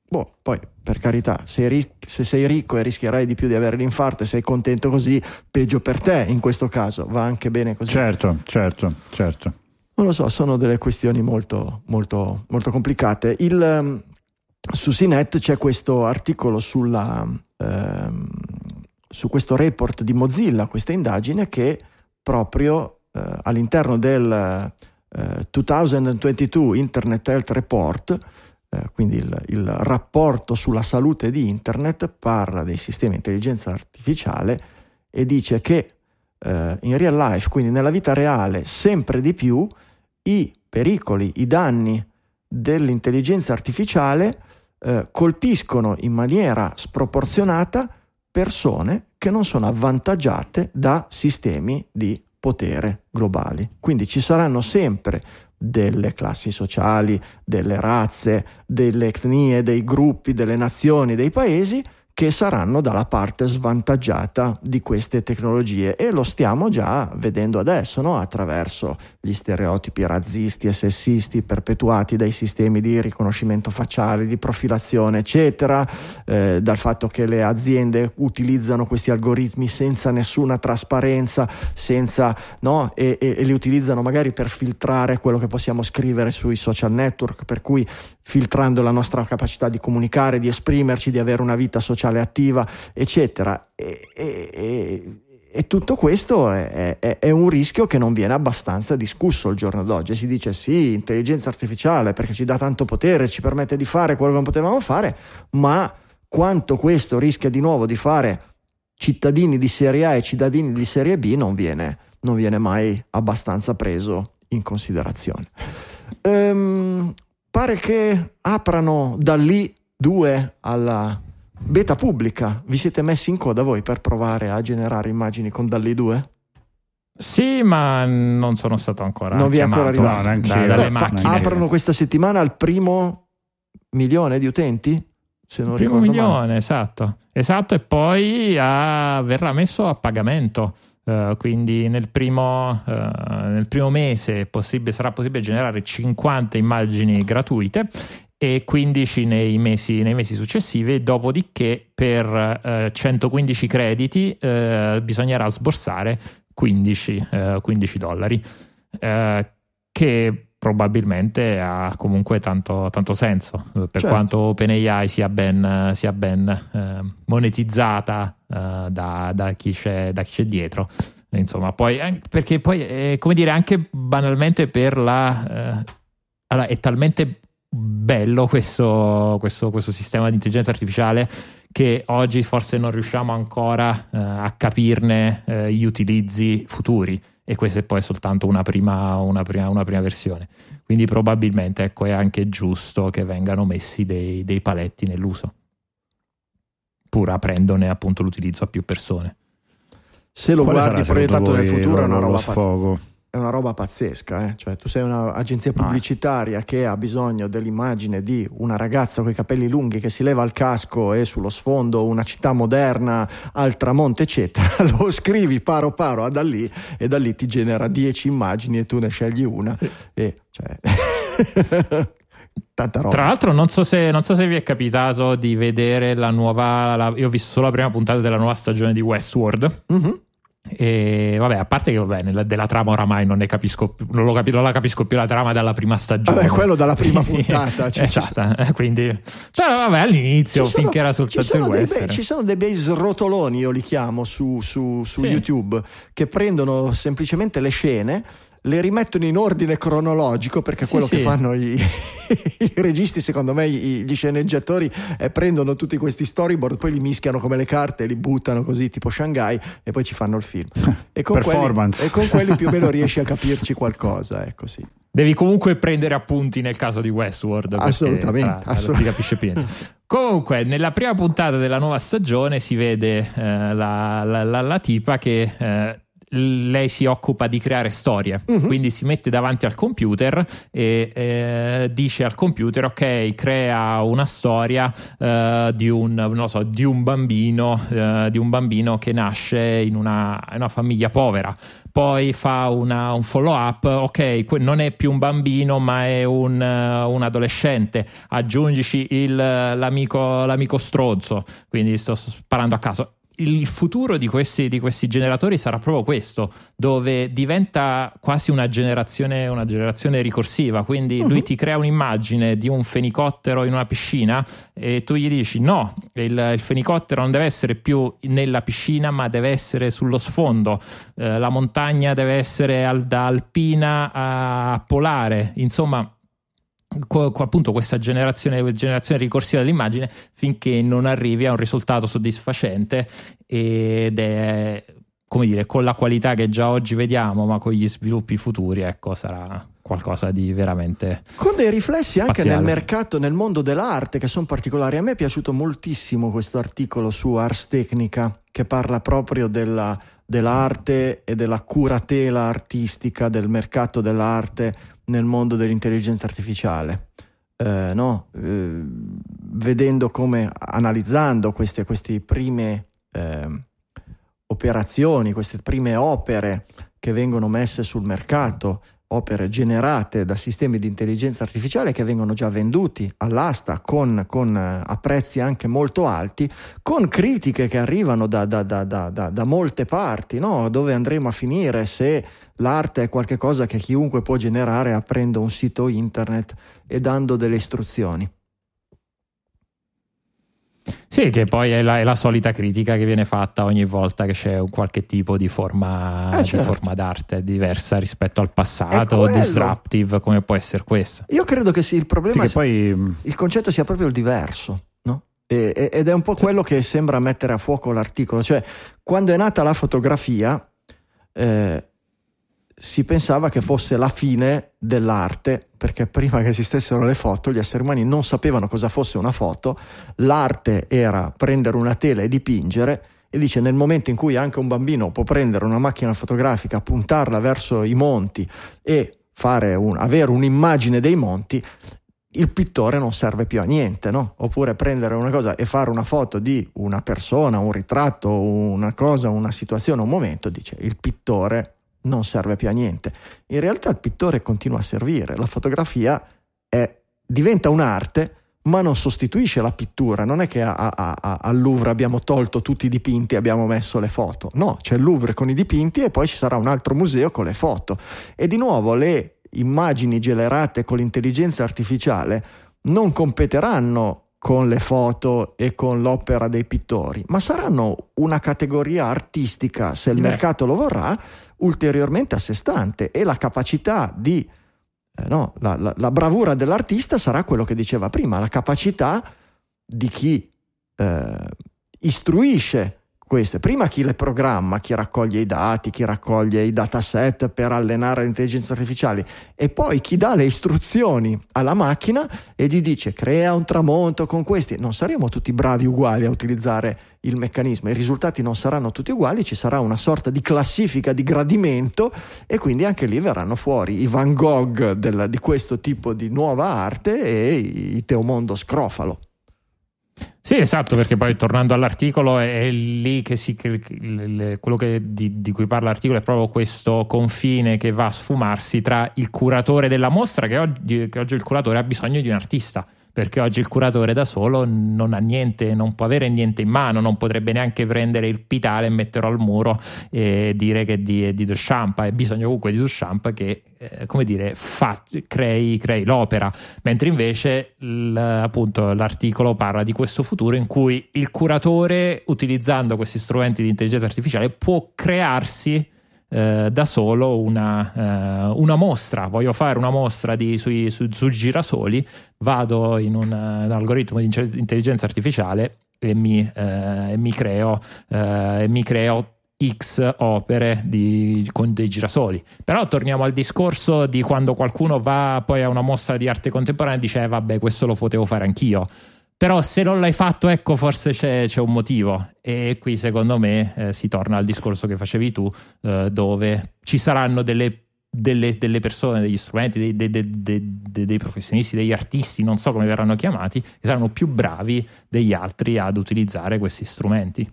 boh, poi per carità, se, ris- se, sei ricco e rischierai di più di avere l'infarto e sei contento così, peggio per te in questo caso, va anche bene così. Certo, certo, certo. Non lo so, sono delle questioni molto, molto, molto complicate. Il, um, su CNET c'è questo articolo sulla, um, su questo report di Mozilla, questa indagine che proprio eh, all'interno del eh, 2022 Internet Health Report, eh, quindi il, il, rapporto sulla salute di Internet, parla dei sistemi di intelligenza artificiale e dice che eh, in real life, quindi nella vita reale, sempre di più i pericoli, i danni dell'intelligenza artificiale eh, colpiscono in maniera sproporzionata persone che non sono avvantaggiate da sistemi di potere globali. Quindi ci saranno sempre delle classi sociali, delle razze, delle etnie, dei gruppi, delle nazioni, dei paesi che saranno dalla parte svantaggiata di queste tecnologie e lo stiamo già vedendo adesso no? attraverso gli stereotipi razzisti e sessisti perpetuati dai sistemi di riconoscimento facciale, di profilazione eccetera, eh, dal fatto che le aziende utilizzano questi algoritmi senza nessuna trasparenza senza, no? e, e, e li utilizzano magari per filtrare quello che possiamo scrivere sui social network per cui filtrando la nostra capacità di comunicare, di esprimerci, di avere una vita sociale attiva, eccetera. E, e, e tutto questo è, è, è, un rischio che non viene abbastanza discusso al giorno d'oggi. Si dice sì, intelligenza artificiale perché ci dà tanto potere, ci permette di fare quello che non potevamo fare, ma quanto questo rischia di nuovo di fare cittadini di serie A e cittadini di serie B non viene, non viene mai abbastanza preso in considerazione. Um, pare che aprano da lì due alla beta pubblica. Vi siete messi in coda voi per provare a generare immagini con Dalli 2? Sì, ma non sono stato ancora. Non vi è ancora arrivato. No, da, dalle macchine. Aprono questa settimana al primo milione di utenti? Se non primo milione, male. esatto. Esatto, e poi ah, verrà messo a pagamento. Uh, quindi nel primo, uh, nel primo mese possibile, sarà possibile generare 50 immagini gratuite e 15 nei mesi, nei mesi successivi, dopodiché per uh, 115 crediti bisognerà sborsare 15, 15 dollari, che probabilmente ha comunque tanto, tanto senso, per certo. quanto OpenAI sia ben, sia ben monetizzata uh, da, da, chi da, chi c'è, dietro. Insomma, poi, perché poi, eh, come dire, anche banalmente per la... Eh, allora, è talmente bello questo, questo, questo, sistema di intelligenza artificiale che oggi forse non riusciamo ancora eh, a capirne eh, gli utilizzi futuri e questa è poi soltanto una prima, una prima, una prima versione. Quindi probabilmente ecco, è anche giusto che vengano messi dei, dei paletti nell'uso pur aprendone appunto l'utilizzo a più persone. Se lo Quale guardi proiettato nel futuro è una roba sfogo? È una roba pazzesca, eh? cioè tu sei un'agenzia ah. pubblicitaria che ha bisogno dell'immagine di una ragazza con i capelli lunghi che si leva il casco e sullo sfondo una città moderna al tramonto, eccetera. Lo scrivi paro paro a da lì e da lì ti genera 10 immagini e tu ne scegli una. Sì. E, cioè... tanta roba. Tra l'altro, non so, se, non so, se, vi è capitato di vedere la nuova. La, io ho visto solo la prima puntata della nuova stagione di Westworld. Mm-hmm. E vabbè, a parte che vabbè, nella, della trama oramai non ne capisco più, non, capi, non, la capisco più la trama dalla prima stagione. Vabbè, quello dalla prima puntata. Ci esatto, ci quindi però vabbè, all'inizio sono, finché era soltanto il western. Ci sono dei bei srotoloni, io li chiamo su, su, su sì. YouTube, che prendono semplicemente le scene le rimettono in ordine cronologico perché sì, quello sì. che fanno i, i, registi, secondo me, gli sceneggiatori eh, prendono tutti questi storyboard, poi li mischiano come le carte, li buttano così tipo Shanghai e poi ci fanno il film. E con, quelli, e con quelli più o meno riesci a capirci qualcosa, ecco sì. Devi comunque prendere appunti nel caso di Westworld. Assolutamente. Perché, assolutamente. si capisce più niente. Comunque, nella prima puntata della nuova stagione si vede eh, la, la, la, la, tipa che eh, lei si occupa di creare storie, uh-huh. quindi si mette davanti al computer e eh, dice al computer ok, crea una storia eh, di, un, so, di, un, bambino, eh, di un bambino che nasce in una, in una famiglia povera, poi fa una, un follow up, ok, non è più un bambino ma è un, uh, un adolescente, aggiungici il, l'amico, l'amico stronzo, quindi sto sparando a caso il futuro di questi, di questi, generatori sarà proprio questo, dove diventa quasi una generazione, una generazione ricorsiva. Quindi uh-huh. lui ti crea un'immagine di un fenicottero in una piscina e tu gli dici: no, il, il fenicottero non deve essere più nella piscina, ma deve essere sullo sfondo. Eh, la montagna deve essere al, da alpina a polare. Insomma appunto questa generazione, generazione ricorsiva dell'immagine finché non arrivi a un risultato soddisfacente ed è come dire con la qualità che già oggi vediamo ma con gli sviluppi futuri ecco sarà qualcosa di veramente con dei riflessi spaziale. anche nel mercato nel mondo dell'arte che sono particolari a me è piaciuto moltissimo questo articolo su Ars Technica che parla proprio della, dell'arte e della curatela artistica del mercato dell'arte nel mondo dell'intelligenza artificiale. Eh, no? eh, vedendo come, analizzando queste, queste prime eh, operazioni, queste prime opere che vengono messe sul mercato, opere generate da sistemi di intelligenza artificiale che vengono già venduti all'asta con, con, eh, a prezzi anche molto alti, con critiche che arrivano da, da, da, da molte parti, no? dove andremo a finire se l'arte è qualcosa che chiunque può generare aprendo un sito internet e dando delle istruzioni. Sì, che poi è la, è la, solita critica che viene fatta ogni volta che c'è un qualche tipo di forma, eh, certo. di forma d'arte diversa rispetto al passato, disruptive, come può essere questa. Io credo che sì, il problema è poi... il concetto sia proprio il diverso. No? E, ed è un po' sì. quello che sembra mettere a fuoco l'articolo, cioè quando è nata la fotografia eh, si pensava che fosse la fine dell'arte, perché prima che esistessero le foto gli esseri umani non sapevano cosa fosse una foto, l'arte era prendere una tela e dipingere, e dice nel momento in cui anche un bambino può prendere una macchina fotografica, puntarla verso i monti e un, avere un'immagine dei monti, il pittore non serve più a niente, no? Oppure prendere una cosa e fare una foto di una persona, un ritratto, una cosa, una situazione, un momento, dice il pittore non serve più a niente. In realtà il pittore continua a servire, la fotografia è, diventa un'arte ma non sostituisce la pittura, non è che a, a, a, al Louvre abbiamo tolto tutti i dipinti e abbiamo messo le foto, no, c'è il Louvre con i dipinti e poi ci sarà un altro museo con le foto. E di nuovo le immagini generate con l'intelligenza artificiale non competeranno con le foto e con l'opera dei pittori, ma saranno una categoria artistica, se il mercato lo vorrà, ulteriormente a sé stante e la capacità di, eh, no, la, la, la, bravura dell'artista sarà quello che diceva prima, la capacità di chi eh, istruisce queste. Prima chi le programma, chi raccoglie i dati, chi raccoglie i dataset per allenare le intelligenze artificiali e poi chi dà le istruzioni alla macchina e gli dice crea un tramonto con questi. Non saremo tutti bravi uguali a utilizzare il meccanismo, i risultati non saranno tutti uguali, ci sarà una sorta di classifica di gradimento e quindi anche lì verranno fuori i Van Gogh del, di questo tipo di nuova arte e i Teomondo Scrofalo. Sì, esatto, perché poi tornando all'articolo è, è lì che si quello che, di, di, cui parla l'articolo è proprio questo confine che va a sfumarsi tra il curatore della mostra, che oggi, che oggi il curatore ha bisogno di un artista perché oggi il curatore da solo non ha niente, non può avere niente in mano, non potrebbe neanche prendere il pitale e metterlo al muro e dire che è di, è di Duchamp, ha bisogno comunque di Duchamp che, eh, come dire, fa, crei, crei, l'opera, mentre invece appunto l'articolo parla di questo futuro in cui il curatore, utilizzando questi strumenti di intelligenza artificiale, può crearsi eh, da solo una, eh, una, mostra. Voglio fare una mostra di, sui, su, su, girasoli, vado in un, un, algoritmo di intelligenza artificiale e mi, eh, mi creo, eh, mi creo X opere di, con dei girasoli. Però torniamo al discorso di quando qualcuno va poi a una mostra di arte contemporanea e dice: eh, Vabbè, questo lo potevo fare anch'io. Però se non l'hai fatto, ecco, forse c'è, c'è un motivo. E qui secondo me eh, si torna al discorso che facevi tu, eh, dove ci saranno delle, delle, delle, persone, degli strumenti, dei, dei, dei, professionisti, degli artisti, non so come verranno chiamati, che saranno più bravi degli altri ad utilizzare questi strumenti.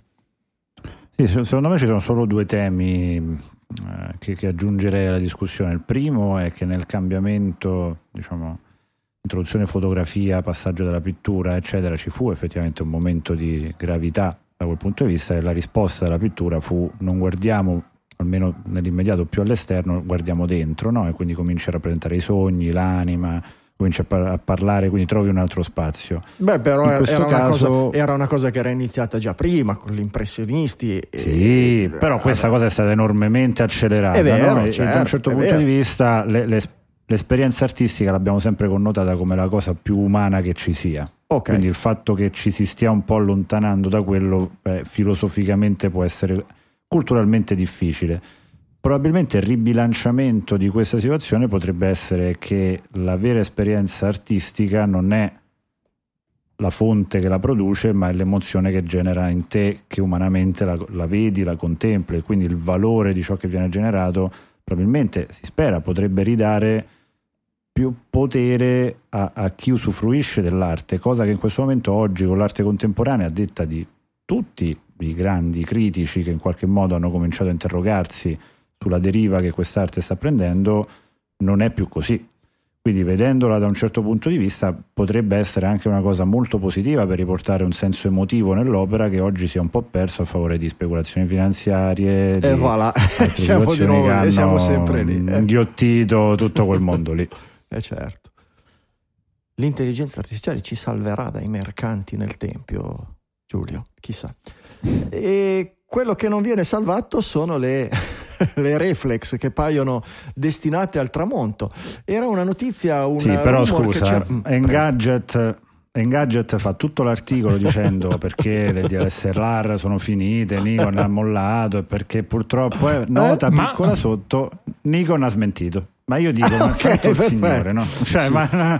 Sì, secondo me ci sono solo due temi eh, che, che aggiungerei alla discussione. Il primo è che nel cambiamento, diciamo, introduzione fotografia, passaggio della pittura, eccetera, ci fu effettivamente un momento di gravità da quel punto di vista e la risposta della pittura fu non guardiamo almeno nell'immediato più all'esterno, guardiamo dentro no? e quindi cominci a rappresentare i sogni, l'anima, cominci a, par- a, parlare, quindi trovi un altro spazio. Beh, però era, caso... una cosa, era, una cosa, che era iniziata già prima con gli impressionisti. Sì, e... però questa cosa è stata enormemente accelerata. È vero, no? certo, da un certo punto vero. di vista le, le, l'esperienza artistica l'abbiamo sempre connotata come la cosa più umana che ci sia. Okay. Quindi il fatto che ci si stia un po' allontanando da quello beh, filosoficamente può essere culturalmente difficile. Probabilmente il ribilanciamento di questa situazione potrebbe essere che la vera esperienza artistica non è la fonte che la produce, ma è l'emozione che genera in te, che umanamente la, la vedi, la contempli, quindi il valore di ciò che viene generato probabilmente si spera potrebbe ridare più potere a, a, chi usufruisce dell'arte, cosa che in questo momento oggi con l'arte contemporanea, a detta di tutti i grandi critici che in qualche modo hanno cominciato a interrogarsi sulla deriva che quest'arte sta prendendo, non è più così. Quindi vedendola da un certo punto di vista potrebbe essere anche una cosa molto positiva per riportare un senso emotivo nell'opera che oggi si è un po' perso a favore di speculazioni finanziarie. E voilà, siamo di nuovo, siamo sempre lì. Eh. Inghiottito tutto quel mondo lì. Eh certo. L'intelligenza artificiale ci salverà dai mercanti nel tempio, Giulio, chissà. E quello che non viene salvato sono le, le reflex che paiono destinate al tramonto. Era una notizia, una Sì, però scusa, Mm, prego. Engadget, Engadget fa tutto l'articolo dicendo perché le DLSLR sono finite, Nikon ha mollato e perché purtroppo, eh, nota ma- piccola sotto, Nikon ha smentito. Ma io dico, ma ok, santo il signore, no? Cioè, Sì. ma,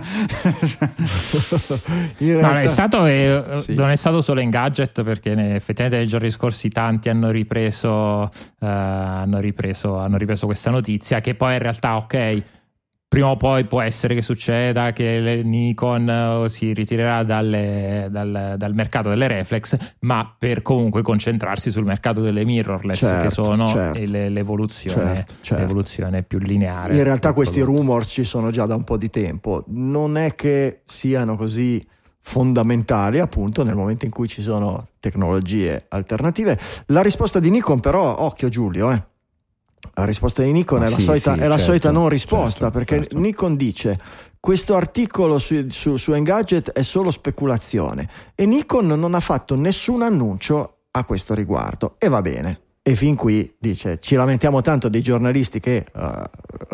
No, realtà- è stato, eh, Sì. non è stato solo in gadget perché effettivamente nei giorni scorsi tanti hanno ripreso, eh, hanno, ripreso, hanno ripreso questa notizia che poi in realtà ok prima o poi può essere che succeda che Nikon eh, si ritirerà dalle- dal, dal mercato delle reflex ma per comunque concentrarsi sul mercato delle mirrorless Certo, che sono certo. le- l'evoluzione, Certo, certo. l'evoluzione più lineare In realtà del questi prodotto. rumors ci sono già da un po' di tempo. Non è che siano così fondamentali, appunto, nel momento in cui ci sono tecnologie alternative. La risposta di Nikon, però, occhio Giulio, eh. La risposta di Nikon è la sì, solita, sì, è la certo, solita non risposta, certo, perché certo. Nikon dice questo articolo su, su, su Engadget è solo speculazione e Nikon non ha fatto nessun annuncio a questo riguardo e va bene. E fin qui dice: Ci lamentiamo tanto dei giornalisti che eh,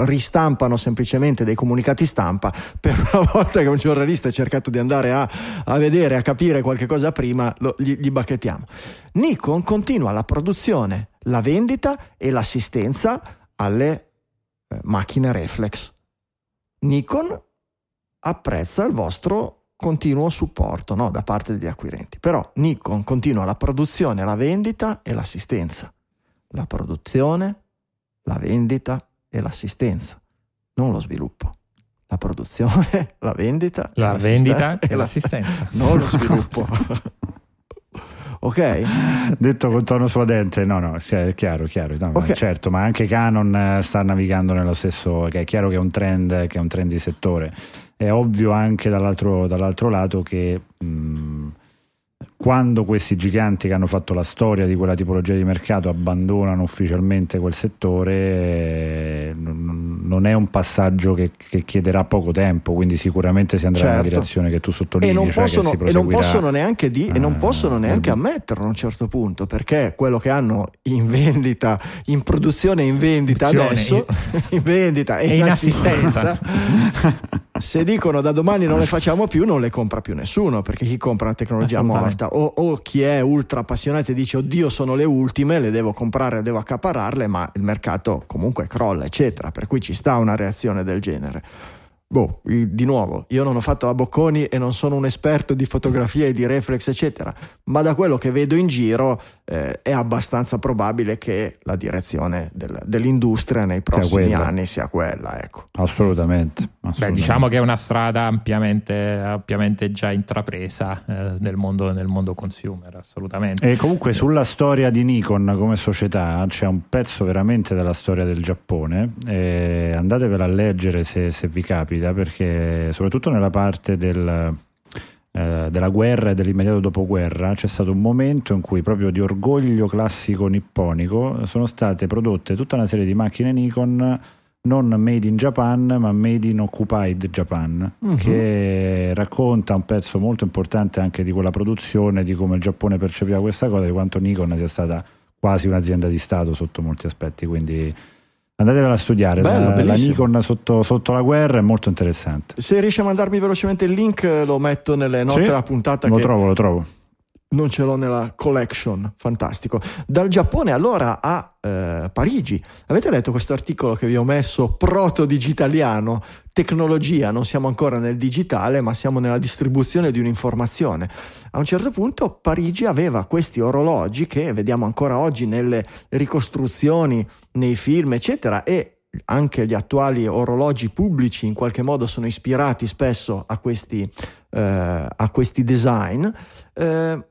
ristampano semplicemente dei comunicati stampa. Per una volta che un giornalista ha cercato di andare a, a vedere, a capire qualche cosa prima, lo- gli, gli bacchettiamo. Nikon continua la produzione, la vendita e l'assistenza alle eh, macchine reflex. Nikon apprezza il vostro continuo supporto no, da parte degli acquirenti. Però Nikon continua la produzione, la vendita e l'assistenza. La produzione, la vendita e l'assistenza, non lo sviluppo. La produzione, la vendita, la vendita e la- l'assistenza non lo sviluppo. ok? detto con tono suadente, no, no, è chiaro, chiaro, no, ma Ok. certo, ma anche Canon eh, sta navigando nello stesso, che è chiaro che è un trend, che è un trend di settore. È ovvio anche dall'altro, dall'altro lato che mh, quando questi giganti che hanno fatto la storia di quella tipologia di mercato abbandonano ufficialmente quel settore, eh, non, è un passaggio che, che chiederà poco tempo, quindi sicuramente si andrà nella Certo. direzione che tu E sottolinei. non, cioè possono, e non possono neanche, di- e non Ah, possono neanche nel- ammetterlo a un certo punto perché quello che hanno in vendita, in produzione e in vendita adesso, in vendita e, e in in assistenza, se dicono da domani non le facciamo più, non le compra più nessuno perché chi compra una tecnologia morta o, o chi è ultra appassionato e dice oddio sono le ultime, le devo comprare, devo accapararle, ma il mercato comunque crolla, eccetera. Per cui ci sta una reazione del genere. Boh, di nuovo, io non ho fatto la Bocconi e non sono un esperto di fotografia e di reflex, eccetera, ma da quello che vedo in giro eh, è abbastanza probabile che la direzione del- dell'industria nei prossimi anni sia quella, ecco. Assolutamente, Beh, assolutamente. diciamo che è una strada ampiamente, ampiamente già intrapresa eh, nel, mondo, nel mondo consumer, assolutamente. E comunque sulla storia di Nikon come società c'è un pezzo veramente della storia del Giappone, e andatevela a leggere se, se vi capita, perché soprattutto nella parte del, eh, della guerra e dell'immediato dopoguerra c'è stato un momento in cui proprio di orgoglio classico nipponico sono state prodotte tutta una serie di macchine Nikon non made in Japan ma made in occupied Japan uh-huh. che racconta un pezzo molto importante anche di quella produzione di come il Giappone percepiva questa cosa di quanto Nikon sia stata quasi un'azienda di Stato sotto molti aspetti quindi andatevela a studiare. Bello, la, la, Nikon sotto, sotto, la guerra è molto interessante. Se riesci a mandarmi velocemente il link lo metto nelle note sì, della puntata lo che... trovo lo trovo non ce l'ho nella collection, fantastico. Dal Giappone allora a eh, Parigi. Avete letto questo articolo che vi ho messo proto digitaliano? Tecnologia, non siamo ancora nel digitale, ma siamo nella distribuzione di un'informazione. A un certo punto Parigi aveva questi orologi che vediamo ancora oggi nelle ricostruzioni, nei film, eccetera, e anche gli attuali orologi pubblici in qualche modo sono ispirati spesso a questi, eh, a questi design. Eh,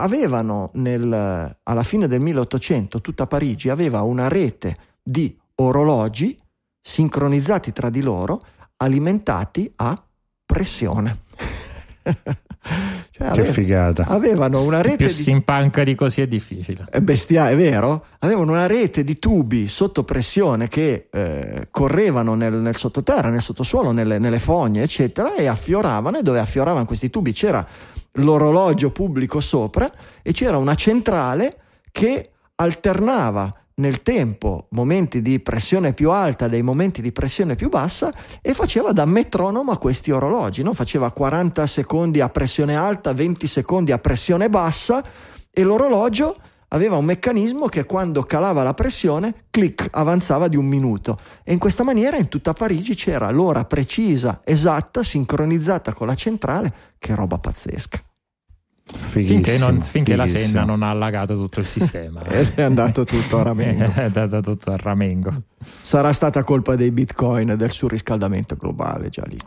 avevano nel, alla fine del 1800 tutta Parigi aveva una rete di orologi sincronizzati tra di loro alimentati a pressione. cioè, che aveva, figata. Avevano una rete più di... si impanca di così è difficile. È bestia, è vero? Avevano una rete di tubi sotto pressione che eh, correvano nel, nel, sottoterra, nel sottosuolo, nelle, nelle fogne, eccetera, e affioravano e dove affioravano questi tubi c'era l'orologio pubblico sopra e c'era una centrale che alternava nel tempo momenti di pressione più alta dei momenti di pressione più bassa e faceva da metronomo a questi orologi, no? faceva 40 secondi a pressione alta, 20 secondi a pressione bassa e l'orologio aveva un meccanismo che quando calava la pressione, clic, avanzava di un minuto. E in questa maniera in tutta Parigi c'era l'ora precisa, esatta, sincronizzata con la centrale, che roba pazzesca. Finché, non, finché, la Senna non ha allagato tutto il sistema. è andato tutto a ramengo. è andato tutto a ramengo. Sarà stata colpa dei bitcoin e del surriscaldamento globale già lì.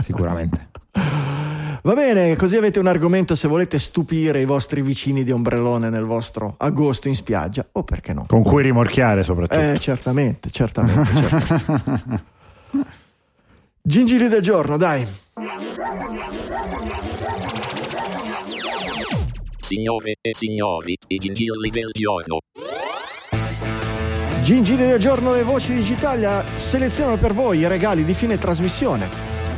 Sicuramente. Va bene, così avete un argomento se volete stupire i vostri vicini di ombrellone nel vostro agosto in spiaggia, o perché no? Con cui rimorchiare soprattutto. Eh, certamente, certamente. certamente. Gingili del giorno, dai. Signore e signori, i gingilli del giorno. Gingilli del giorno e voci digitali selezionano per voi i regali di fine trasmissione.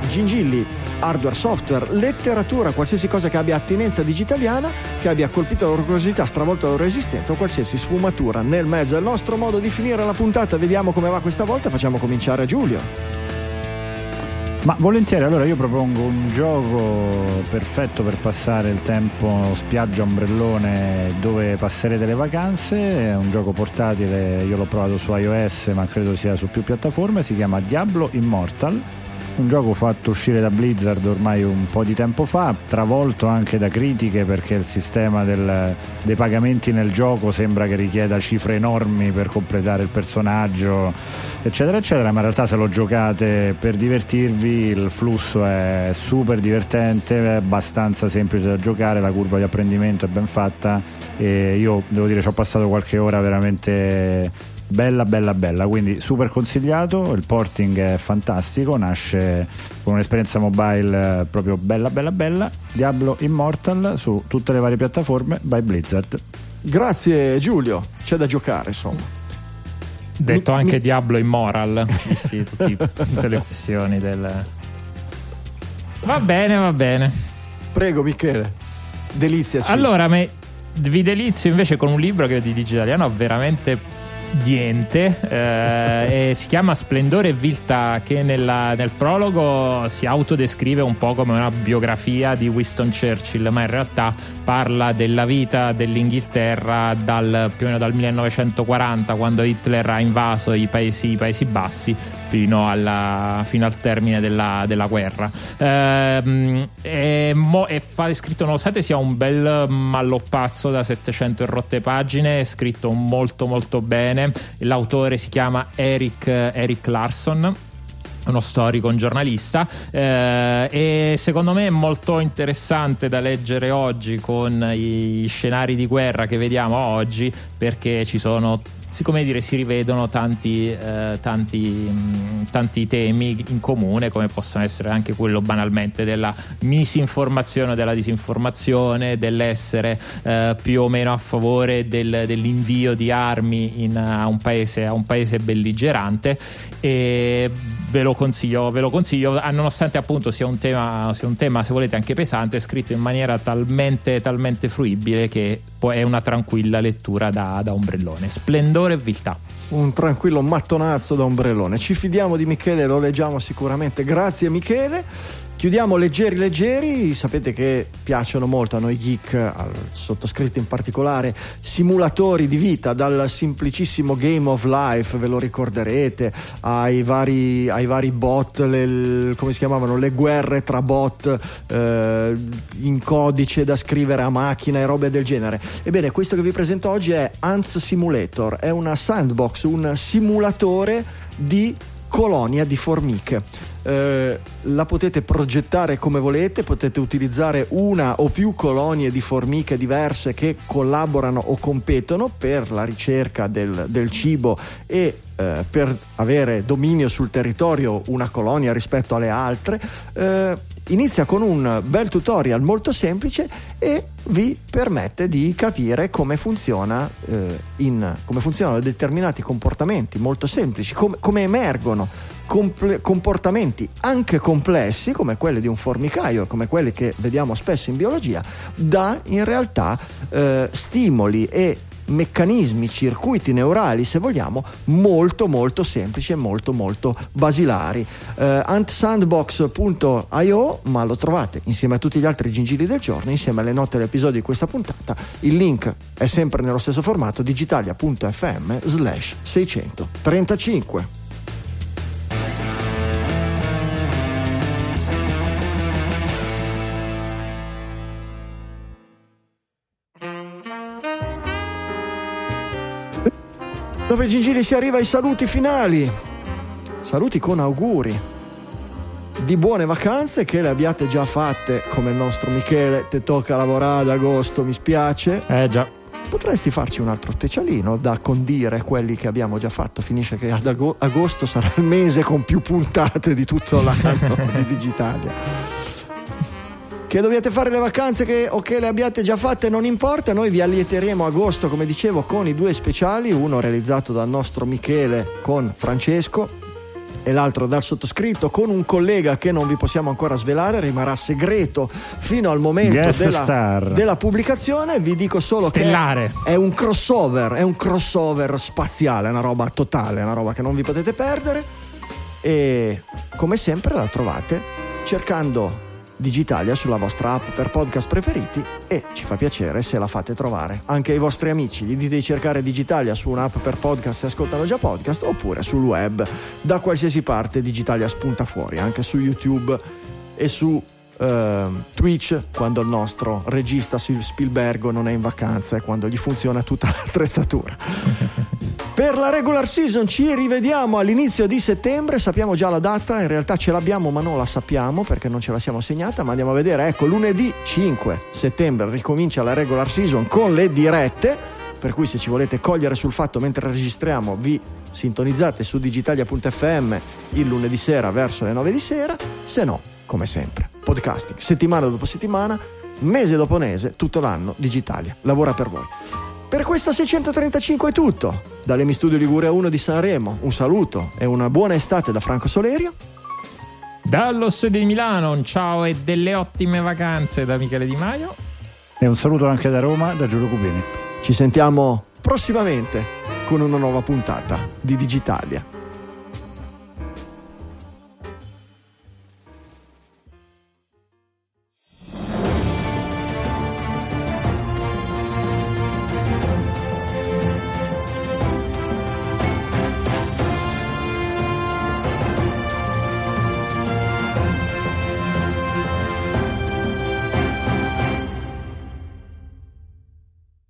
Gingilli, hardware, software, letteratura, qualsiasi cosa che abbia attinenza digitaliana, che abbia colpito la loro curiosità, stravolto la loro esistenza o qualsiasi sfumatura nel mezzo. È il nostro modo di finire la puntata, vediamo come va questa volta, facciamo cominciare Giulio. Ma volentieri, allora io propongo un gioco perfetto per passare il tempo spiaggia ombrellone dove passerete le vacanze, è un gioco portatile, io l'ho provato su iOS ma credo sia su più piattaforme, si chiama Diablo Immortal un gioco fatto uscire da Blizzard ormai un po' di tempo fa, travolto anche da critiche perché il sistema del, dei pagamenti nel gioco sembra che richieda cifre enormi per completare il personaggio, eccetera, eccetera, ma in realtà se lo giocate per divertirvi il flusso è super divertente, è abbastanza semplice da giocare, la curva di apprendimento è ben fatta e io devo dire ci ho passato qualche ora veramente bella bella bella. Quindi super consigliato il porting è fantastico nasce con un'esperienza mobile eh, proprio bella bella bella. Diablo Immortal su tutte le varie piattaforme by Blizzard. Grazie Giulio. C'è da giocare insomma. Detto mi, anche mi... Diablo Immoral sì, tutti, tutte le questioni del va bene va bene. Prego Michele. Deliziaci allora me, vi delizio invece con un libro che di digitaliano ho veramente niente. Eh, si chiama Splendore e Viltà che nella, nel prologo si autodescrive un po' come una biografia di Winston Churchill ma in realtà parla della vita dell'Inghilterra dal, più o meno dal 1940 quando Hitler ha invaso i Paesi, i paesi Bassi fino, alla, fino, al termine della, della guerra ehm, e, mo, e fa, scritto nonostante sia un bel malloppazzo da 700 e rotte pagine è scritto molto molto bene bene. L'autore si chiama Eric, Eric Larson uno storico, un giornalista eh, e secondo me è molto interessante da leggere oggi con i scenari di guerra che vediamo oggi perché ci sono siccome dire, si rivedono tanti, eh, tanti, mh, tanti, temi in comune, come possono essere anche quello banalmente della misinformazione o della disinformazione, dell'essere eh, più o meno a favore del, dell'invio di armi in, a, un paese, a un paese belligerante. E ve lo consiglio, ve lo consiglio nonostante appunto sia un, tema, sia un tema, se volete, anche pesante, scritto in maniera talmente, talmente fruibile che è una tranquilla lettura da, da ombrellone. Splendore e viltà un tranquillo mattonazzo da ombrellone. Ci fidiamo di Michele, lo leggiamo sicuramente. Grazie Michele. Chiudiamo leggeri leggeri, sapete che piacciono molto a noi geek, al sottoscritto in particolare, simulatori di vita, dal semplicissimo Game of Life, ve lo ricorderete, ai vari, ai vari bot, le, come si chiamavano, le guerre tra bot eh, in codice da scrivere a macchina e robe del genere. Ebbene, questo che vi presento oggi è Ants Simulator, è una sandbox, un simulatore di colonia di formiche. Eh, la potete progettare come volete, potete utilizzare una o più colonie di formiche diverse che collaborano o competono per la ricerca del, del cibo e eh, per avere dominio sul territorio una colonia rispetto alle altre. Eh, inizia con un bel tutorial molto semplice e vi permette di capire come, funziona, eh, in, come funzionano determinati comportamenti molto semplici, com- come emergono comple- comportamenti anche complessi come quelli di un formicaio, come quelli che vediamo spesso in biologia, da in realtà eh, stimoli e meccanismi, circuiti neurali, se vogliamo, molto molto semplici e molto molto basilari. Uh, antsandbox.io, ma lo trovate insieme a tutti gli altri gingilli del giorno, insieme alle note dell'episodio di questa puntata. Il link è sempre nello stesso formato digitalia.fm slash 635. Dove Gingili si arriva ai saluti finali. Saluti con auguri di buone vacanze che le abbiate già fatte come il nostro Michele. Te tocca lavorare ad agosto, mi spiace. Eh già. Potresti farci un altro specialino da condire quelli che abbiamo già fatto. Finisce che ad agosto sarà il mese con più puntate di tutto l'anno di Digitalia che dobbiate fare le vacanze che, o che le abbiate già fatte non importa, noi vi allieteremo agosto come dicevo con i due speciali, uno realizzato dal nostro Michele con Francesco e l'altro dal sottoscritto con un collega che non vi possiamo ancora svelare, rimarrà segreto fino al momento della, della, pubblicazione. Vi dico solo Stellare. che è un crossover, è un crossover spaziale, una roba totale, una roba che non vi potete perdere. E come sempre la trovate cercando Digitalia sulla vostra app per podcast preferiti e ci fa piacere se la fate trovare anche ai vostri amici. Gli dite di cercare Digitalia su un'app per podcast se ascoltano già podcast oppure sul web. Da qualsiasi parte Digitalia spunta fuori, anche su YouTube e su uh, Twitch quando il nostro regista Spielbergo non è in vacanza e quando gli funziona tutta l'attrezzatura. Per la regular season ci rivediamo all'inizio di settembre, sappiamo già la data, in realtà ce l'abbiamo ma non la sappiamo perché non ce la siamo segnata, ma andiamo a vedere, ecco lunedì 5 settembre ricomincia la regular season con le dirette per cui se ci volete cogliere sul fatto mentre registriamo vi sintonizzate su digitalia.fm il lunedì sera verso le 9 di sera, se no, come sempre, podcasting settimana dopo settimana, mese dopo mese, tutto l'anno Digitalia lavora per voi. Per questa 635 è tutto. Dall'Emi Studio Liguria 1 di Sanremo, un saluto e una buona estate da Franco Solerio. Dallo studio di Milano, un ciao e delle ottime vacanze da Michele Di Maio. E un saluto anche da Roma, da Giulio Cubini. Ci sentiamo prossimamente con una nuova puntata di Digitalia.